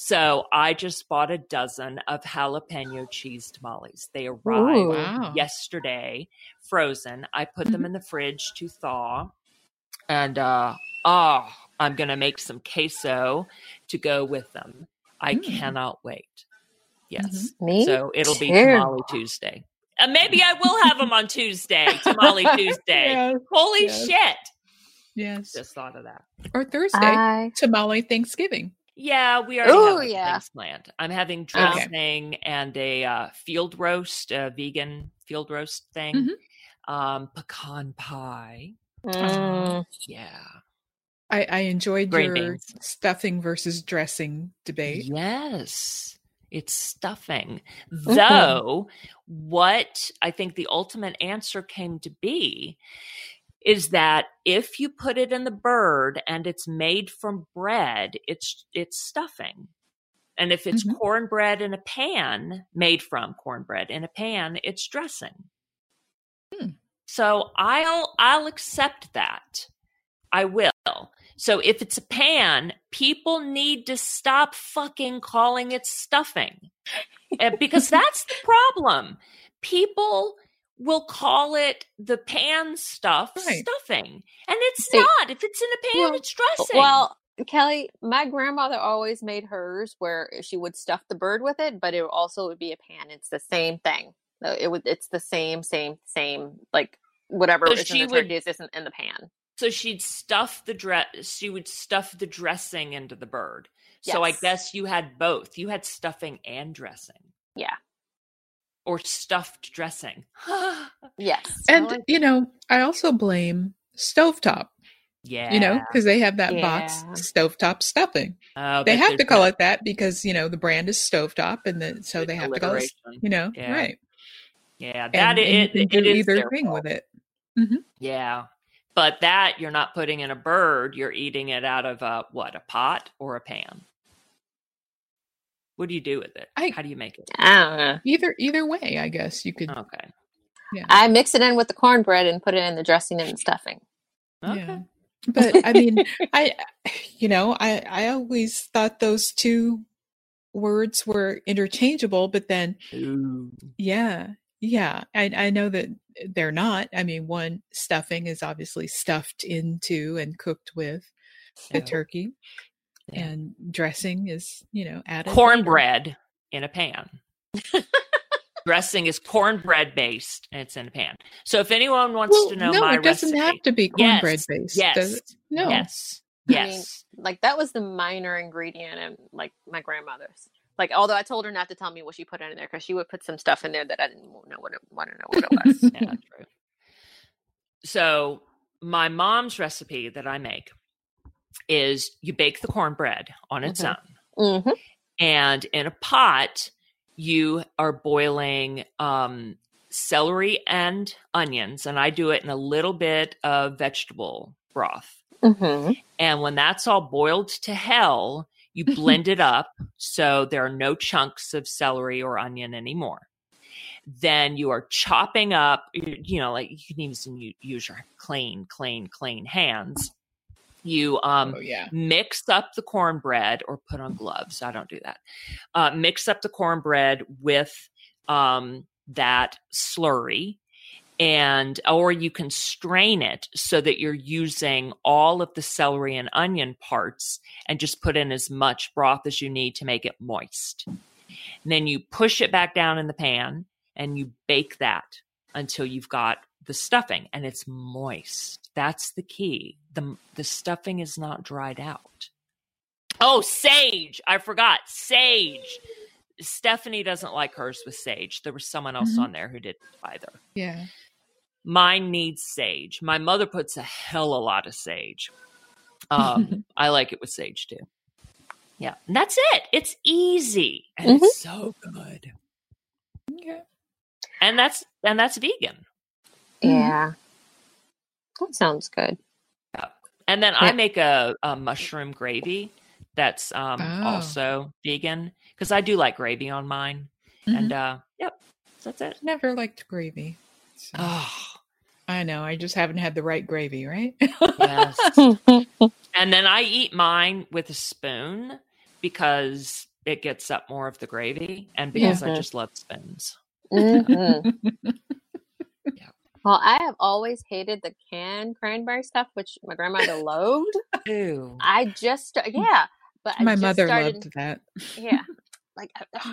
So I just bought a dozen of jalapeno cheese tamales. They arrived
Ooh.
Wow.
yesterday, frozen. I put them in the fridge to thaw. And uh oh, I'm gonna make some queso to go with them. I
Mm.
cannot wait. Yes.
Me
So it'll be
too.
Tamale Tuesday. And maybe I will have them on Tuesday, Tamale Tuesday.
Yes.
Holy
yes.
shit.
Yes.
Just thought of that.
Or Thursday,
I
tamale Thanksgiving.
Yeah, we already
Ooh,
have
yeah.
things planned. I'm having
Okay.
dressing and a uh, field roast, a vegan field roast thing.
Mhm.
Um, pecan pie.
Mm,
Yeah.
I, I enjoyed
Green
your
beans.
stuffing versus dressing debate.
Yes, it's stuffing.
Mm-hmm.
Though, what I think the ultimate answer came to be is that if you put it in the bird and it's made from bread, it's it's stuffing. And if it's
Mhm.
cornbread in a pan, made from cornbread in a pan, it's dressing.
Hmm.
So I'll I'll accept that. I will. So if it's a pan, people need to stop fucking calling it stuffing. Because that's the problem. People will call it the pan stuff
Right.
stuffing. And it's
See-
not. If it's in a pan,
Well-
it's dressing.
well, Kelly, my grandmother always made hers where she would stuff the bird with it, but it also would be a pan. It's the same thing. Uh, It would. It's the same, same, same. Like whatever
So
is in
she
the
would-
isn't in the pan.
So she'd stuff the dress. She would stuff the dressing into the bird. So I guess you had both. You had stuffing and dressing,
Yeah.
Or stuffed dressing.
Yes.
And,
like-
you know, I also blame Stovetop,
yeah,
you know, because they have that box, Stovetop stuffing.
Oh,
They have to call
no
it that because, you know, the brand is Stovetop and then so they have to call it,
alliteration.
you know,
Yeah.
right.
Yeah,
And,
that
and
it,
you
it,
can
it
do
is
either
their
thing with it. Mm-hmm.
Yeah, but that you're not putting in a bird. You're eating it out of a what? A pot or a pan? What do you do with it?
I-
How do you make it?
I don't know.
Either either way, I guess you could.
Okay. Yeah.
I mix it in with the cornbread and put it in the dressing and stuffing.
Okay.
Yeah. But I mean, I, you know, I I always thought those two words were interchangeable, but then
Ooh.
yeah, yeah, I I know that they're not. I mean, one stuffing is obviously stuffed into and cooked with the
Yeah.
turkey,
Yeah.
and dressing is you know added later.
cornbread in a pan. Dressing is cornbread based and it's in a pan. So if anyone wants
Well,
to know
no,
my
it doesn't
recipe,
have to be
Yes,
cornbread based.
yes,
does it? No.
yes,
I mean,
yes.
Like that was the minor ingredient in like my grandmother's. Like although I told her not to tell me what she put in there because she would put some stuff in there that I didn't know what it, want to know what it was.
yeah, true. So my mom's recipe that I make is you bake the cornbread on its
Mhm.
own.
hmm
and in a pot you are boiling um, celery and onions and i do it in a little bit of vegetable broth
hmm
and when that's all boiled to hell you blend it up so there are no chunks of celery or onion anymore then you are chopping up you know like you can even use your clean clean clean hands you um
oh yeah.
mix up the cornbread or put on gloves. I don't do that. Uh, mix up the cornbread with um, that slurry and or you can strain it so that you're using all of the celery and onion parts and just put in as much broth as you need to make it moist. And then you push it back down in the pan and you bake that until you've got the stuffing and it's moist. That's the key. The the stuffing is not dried out. Oh, sage. I forgot. Sage. Stephanie doesn't like hers with sage. There was someone else
Mhm.
on there who didn't either.
Yeah.
Mine needs sage. My mother puts a hell of a lot of sage. Um, I like it with sage too. Yeah, and that's it. It's easy and it's so good.
Okay.
And that's and that's vegan.
Yeah. That sounds good.
And then I make a, a mushroom gravy that's um,
Oh.
also vegan because I do like gravy on mine.
Mhm.
And uh, yep, that's it.
Never liked gravy. so-
Oh,
I know. I just haven't had the right gravy, right?
Yes. and then I eat mine with a spoon because it gets up more of the gravy and because I
Mhm.
just love spoons.
Mhm.
Yeah.
Well, I have always hated the canned cranberry stuff, which my grandmother loved.
Ew.
I just, yeah, but I
My
just
mother
started,
loved that.
yeah, like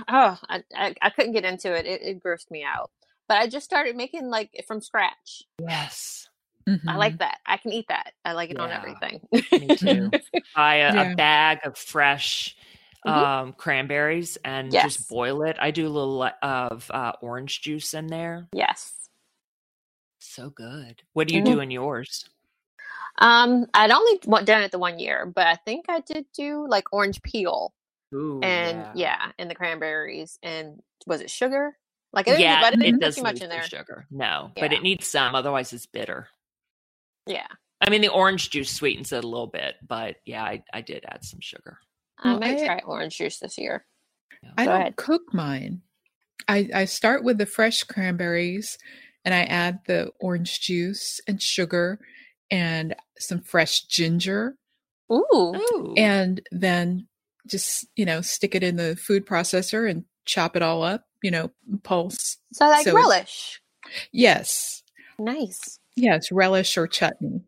oh, I, I I couldn't get into it. It, it grossed me out. But I just started making like it from scratch.
Yes.
I
Mhm.
like that. I can eat that. I like it on everything.
Me too. Buy a,
Yeah.
a bag of fresh
Mhm.
um, cranberries and
Yes.
just boil it. I do a little uh, of uh, orange juice in there.
yes.
So good. What do you
Mhm.
do in yours?
Um, I'd only done it the one year, but I think I did do like orange peel
Ooh,
and yeah, and the cranberries and was it sugar? Like I didn't,
yeah,
didn't
it
put
does
too much in there.
sugar. No, but it needs some. Otherwise, it's bitter.
Yeah,
I mean, the orange juice sweetens it a little bit, but yeah, I, I did add some sugar.
I
Well,
might
I-
try orange juice this year.
I
Go
don't
ahead.
cook mine. I, I start with the fresh cranberries and I add the orange juice and sugar and some fresh ginger
Ooh,
Ooh.
and then just, you know, stick it in the food processor and chop it all up, you know, pulse.
so like
so
relish.
Yes.
Nice.
Yes, relish or chutney.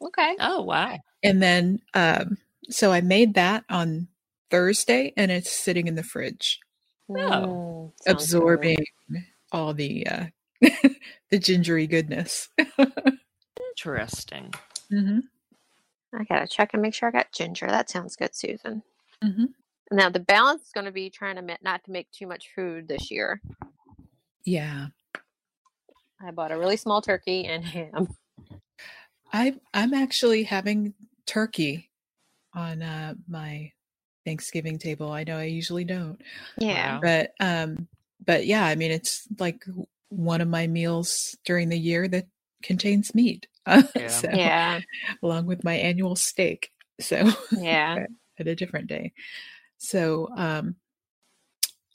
Okay.
oh, wow.
And then um so I made that on Thursday and it's sitting in the fridge
Mm, sounds good.
absorbing all the uh the gingery goodness.
Interesting.
hmm
I gotta check and make sure I got ginger. That sounds good, Susan.
hmm
Now the balance is going to be trying to ma- not to make too much food this year.
Yeah.
I bought a really small turkey and ham.
I I'm actually having turkey on uh my Thanksgiving table. I know I usually don't.
Yeah.
But um but yeah, I mean it's like one of my meals during the year that contains meat.
Yeah.
so
Yeah.
along with my annual steak. So
Yeah.
at a different day. So um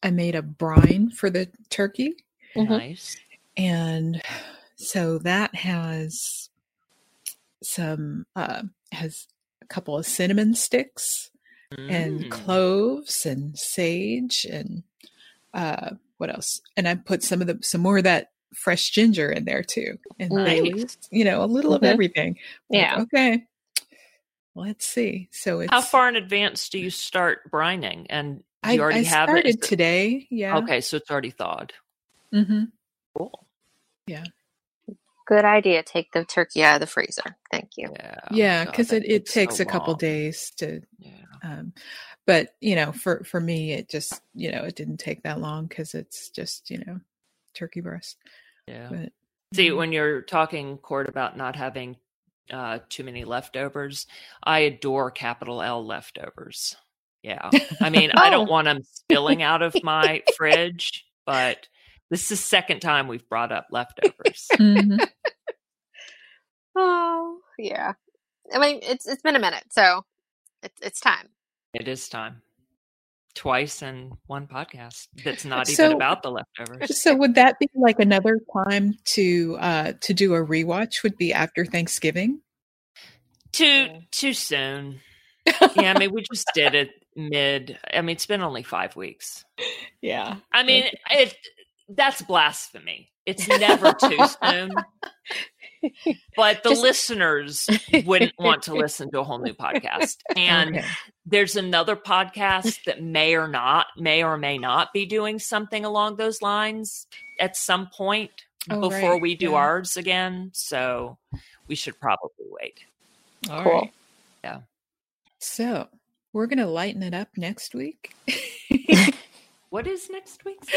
I made a brine for the turkey
Mhm.
Nice.
and so that has some uh has a couple of cinnamon sticks and
Mm.
cloves and sage and uh what else and i put some of the some more of that fresh ginger in there too and
Nice.
leaves, you know a little of
Mhm.
everything Like,
Yeah.
okay let's see so it's
How far in advance do you start brining? And do
i,
you already
I
have
started
it-
today yeah
Okay, so it's already thawed.
Mm-hmm.
Cool. Yeah.
Good idea. Take the turkey out of the freezer. Thank you.
Yeah.
yeah because
that
it, it takes
so
a couple
long.
days to
Yeah.
um but you know for for me it just you know it didn't take that long because it's just you know turkey breast
Yeah.
but
See,
mhm.
when you're talking, Cort, about not having uh, too many leftovers, I adore capital L leftovers. Yeah. I mean, I don't
Oh.
want them spilling out of my fridge, but this is the second time we've brought up leftovers.
Mhm.
Oh, yeah. I mean, it's it's been a minute, so it's it's time.
It is time. Twice in one podcast that's not
So-
even about the leftovers.
so would that be like another time to uh to do a rewatch would be after thanksgiving
Too too soon. Yeah, I mean, we just did it mid. I mean, it's been only five weeks.
yeah
I mean, it that's blasphemy. It's never too soon. But the
Just-
listeners wouldn't want to listen to a whole new podcast. And
Okay.
there's another podcast that may or not, may or may not be doing something along those lines at some point
Oh,
before
right,
we do
yeah.
ours again. So we should probably wait.
All
Cool.
right.
Yeah.
so we're gonna lighten it up next week
What is next week's?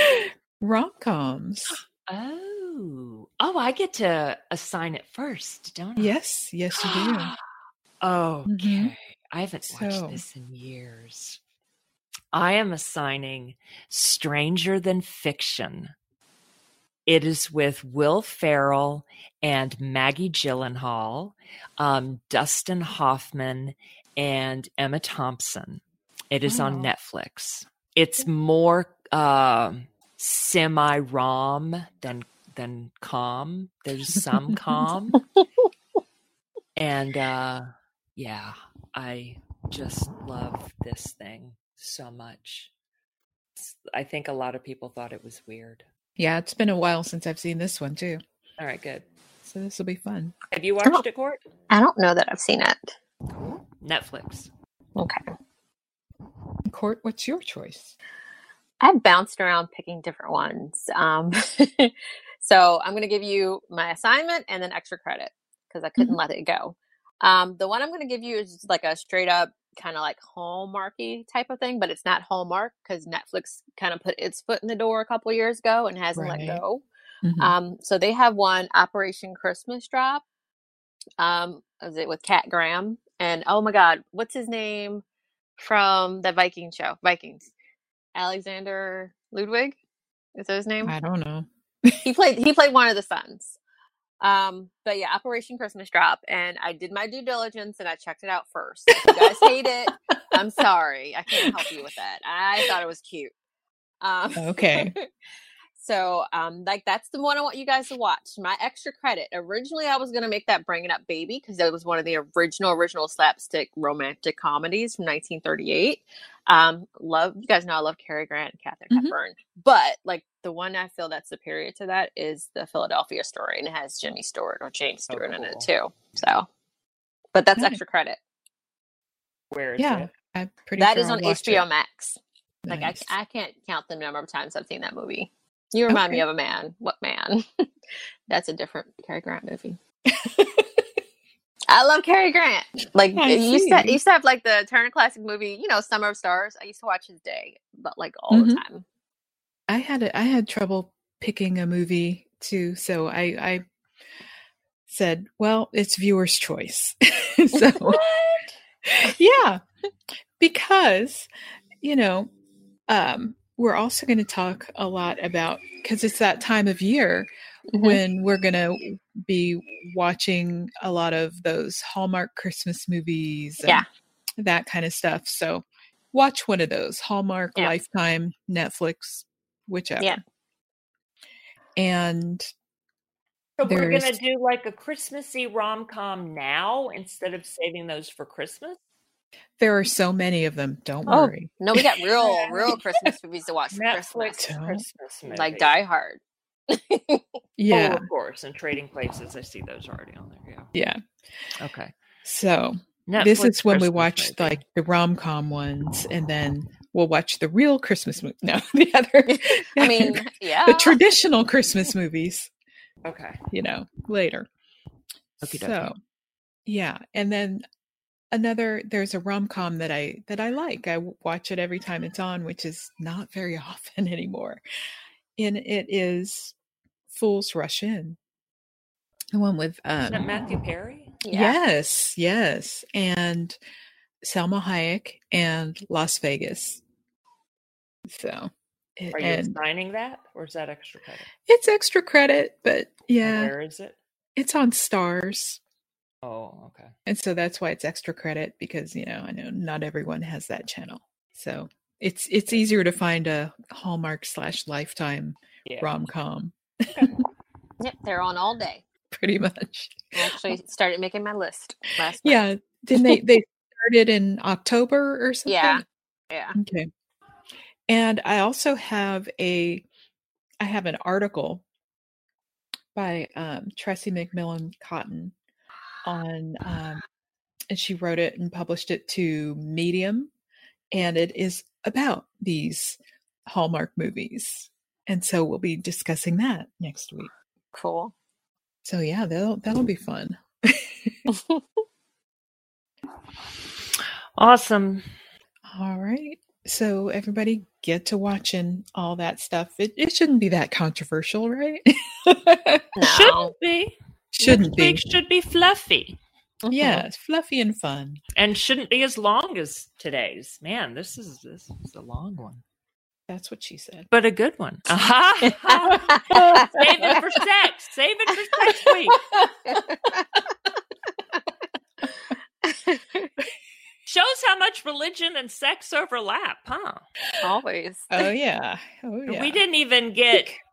rom-coms
Oh, oh, I get to assign it first, don't I?
yes yes you do
Oh, okay.
Mhm.
I haven't watched
So-
this in years. I am assigning Stranger Than Fiction. It is with Will Ferrell and Maggie Gyllenhaal, um, Dustin Hoffman, and Emma Thompson. It is on
Oh.
Netflix. It's more um semi rom than than calm. There's some calm. and uh yeah, I just love this thing so much. I think a lot of people thought it was weird.
Yeah, it's been a while since I've seen this one too.
All right, good.
So this will be fun.
Have you watched it, Cort?
I don't know that I've seen it.
Netflix.
Okay.
Cort, what's your choice?
I've bounced around picking different ones. Um, so I'm going to give you my assignment and then extra credit because I couldn't let it go. Um, the one I'm going to give you is like a straight up kind of like Hallmarky type of thing, but it's not Hallmark because Netflix kind of put its foot in the door a couple years ago and hasn't
Right.
let go.
Mhm.
Um, so they have one Operation Christmas Drop. Um, is it with Kat Graham? And oh my God, what's his name from the Viking show? Vikings. Alexander Ludwig. Is that his name?
I don't know.
he played he played one of the sons. Um, but yeah, Operation Christmas Drop, and I did my due diligence and I checked it out first. If you guys hate it, I'm sorry. I can't help you with that. I thought it was cute. Um,
Okay.
so, um, like that's the one I want you guys to watch. My extra credit. Originally, I was gonna make that Bringing Up Baby because that was one of the original, original slapstick romantic comedies from 1938. Um, love you guys know I love Cary Grant and Katharine
Mhm.
Hepburn, but like the one I feel that's superior to that is the Philadelphia Story, and it has Jimmy Stewart or James
Oh,
Stewart in it too. So, but that's
Nice.
extra credit.
Where is
Yeah,
it?
I'm pretty
That
sure
is on HBO
it.
Max. Like
Nice.
I, I can't count the number of times I've seen that movie. You remind me of a man. What man? That's a different Cary Grant movie. I love Cary Grant. Like
I
it used to, used to have like the Turner Classic movie, you know, Summer of Stars. I used to watch his day, but like all the
Mhm.
time.
I had a, I had trouble picking a movie too, so I I said, well, it's viewer's choice. so yeah, because you know, um, we're also going to talk a lot about because it's that time of year
Mhm.
when we're going to be watching a lot of those Hallmark Christmas movies, and
Yeah.
that kind of stuff. So watch one of those Hallmark,
Yeah.
Lifetime, Netflix, whichever.
Yeah.
And
So we're gonna do like a Christmassy rom com now instead of saving those for Christmas.
there are so many of them. Don't
Oh,
worry.
No, we got real, real Christmas movies to watch for
Netflix
Christmas.
Christmas.
Like Die Hard.
Yeah.
Oh, of course. And Trading Places, I see those already on there.
Yeah.
Yeah. Okay.
So
Netflix
this is when we watch
movie.
like the rom com ones, and then we'll watch the real Christmas movie. No, the other.
I mean, yeah.
the traditional Christmas movies.
Okay.
You know, later.
Okay.
So, yeah, and then another. There's a rom com that I that I like. I watch it every time it's on, which is not very often anymore. And it is Fools Rush In. The one with
Is that
um,
Matthew Perry?
yeah.
Yes, yes. And Salma Hayek and Las Vegas. So, it-
Are you
and
assigning that or is that extra credit?
it's extra credit, but
And
yeah,
Where is it?
it's on Starz.
Oh, okay.
And so that's why it's extra credit because, you know, I know not everyone has that channel. So it's it's easier to find a Hallmark slash lifetime
Yeah.
rom com,
Yep, they're on all day.
pretty much.
I actually started making my list last.
Yeah. Didn't they they started in October or something?
Yeah. Yeah.
Okay. And I also have a I have an article by um Tressie McMillan Cottom on um and she wrote it and published it to Medium and it is about these Hallmark movies. And so we'll be discussing that next week.
Cool.
So yeah, that'll that'll be fun.
Awesome.
All right. So everybody get to watching all that stuff. It, it shouldn't be that controversial, right?
No.
Shouldn't be.
shouldn't be.
should be fluffy
Mhm.
Yeah, it's fluffy and fun.
and shouldn't be as long as today's. Man, this is this is a long one,
That's what she said.
but a good one. Aha! Save it for sex. Save it for next week. Shows how much religion and sex overlap, huh?
Always.
Oh yeah. Oh yeah.
We didn't even get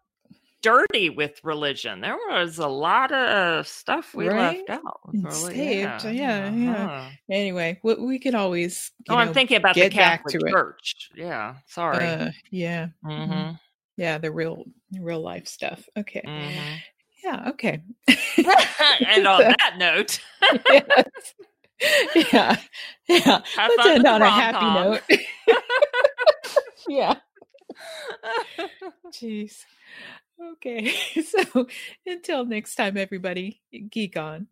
dirty with religion. There was a lot of stuff we
Right?
left out.
saved, yeah, yeah.
uh-huh.
Anyway, we, we could always.
Oh, I'm thinking about the Catholic
to it.
Church. Yeah, sorry.
Uh, yeah,
hmm
yeah, the real, real life stuff. Okay,
hmm
yeah, okay.
and on that note,
yes. Yeah, yeah.
have
Let's end on a happy note. yeah. Jeez. Okay. So until next time, everybody, geek on.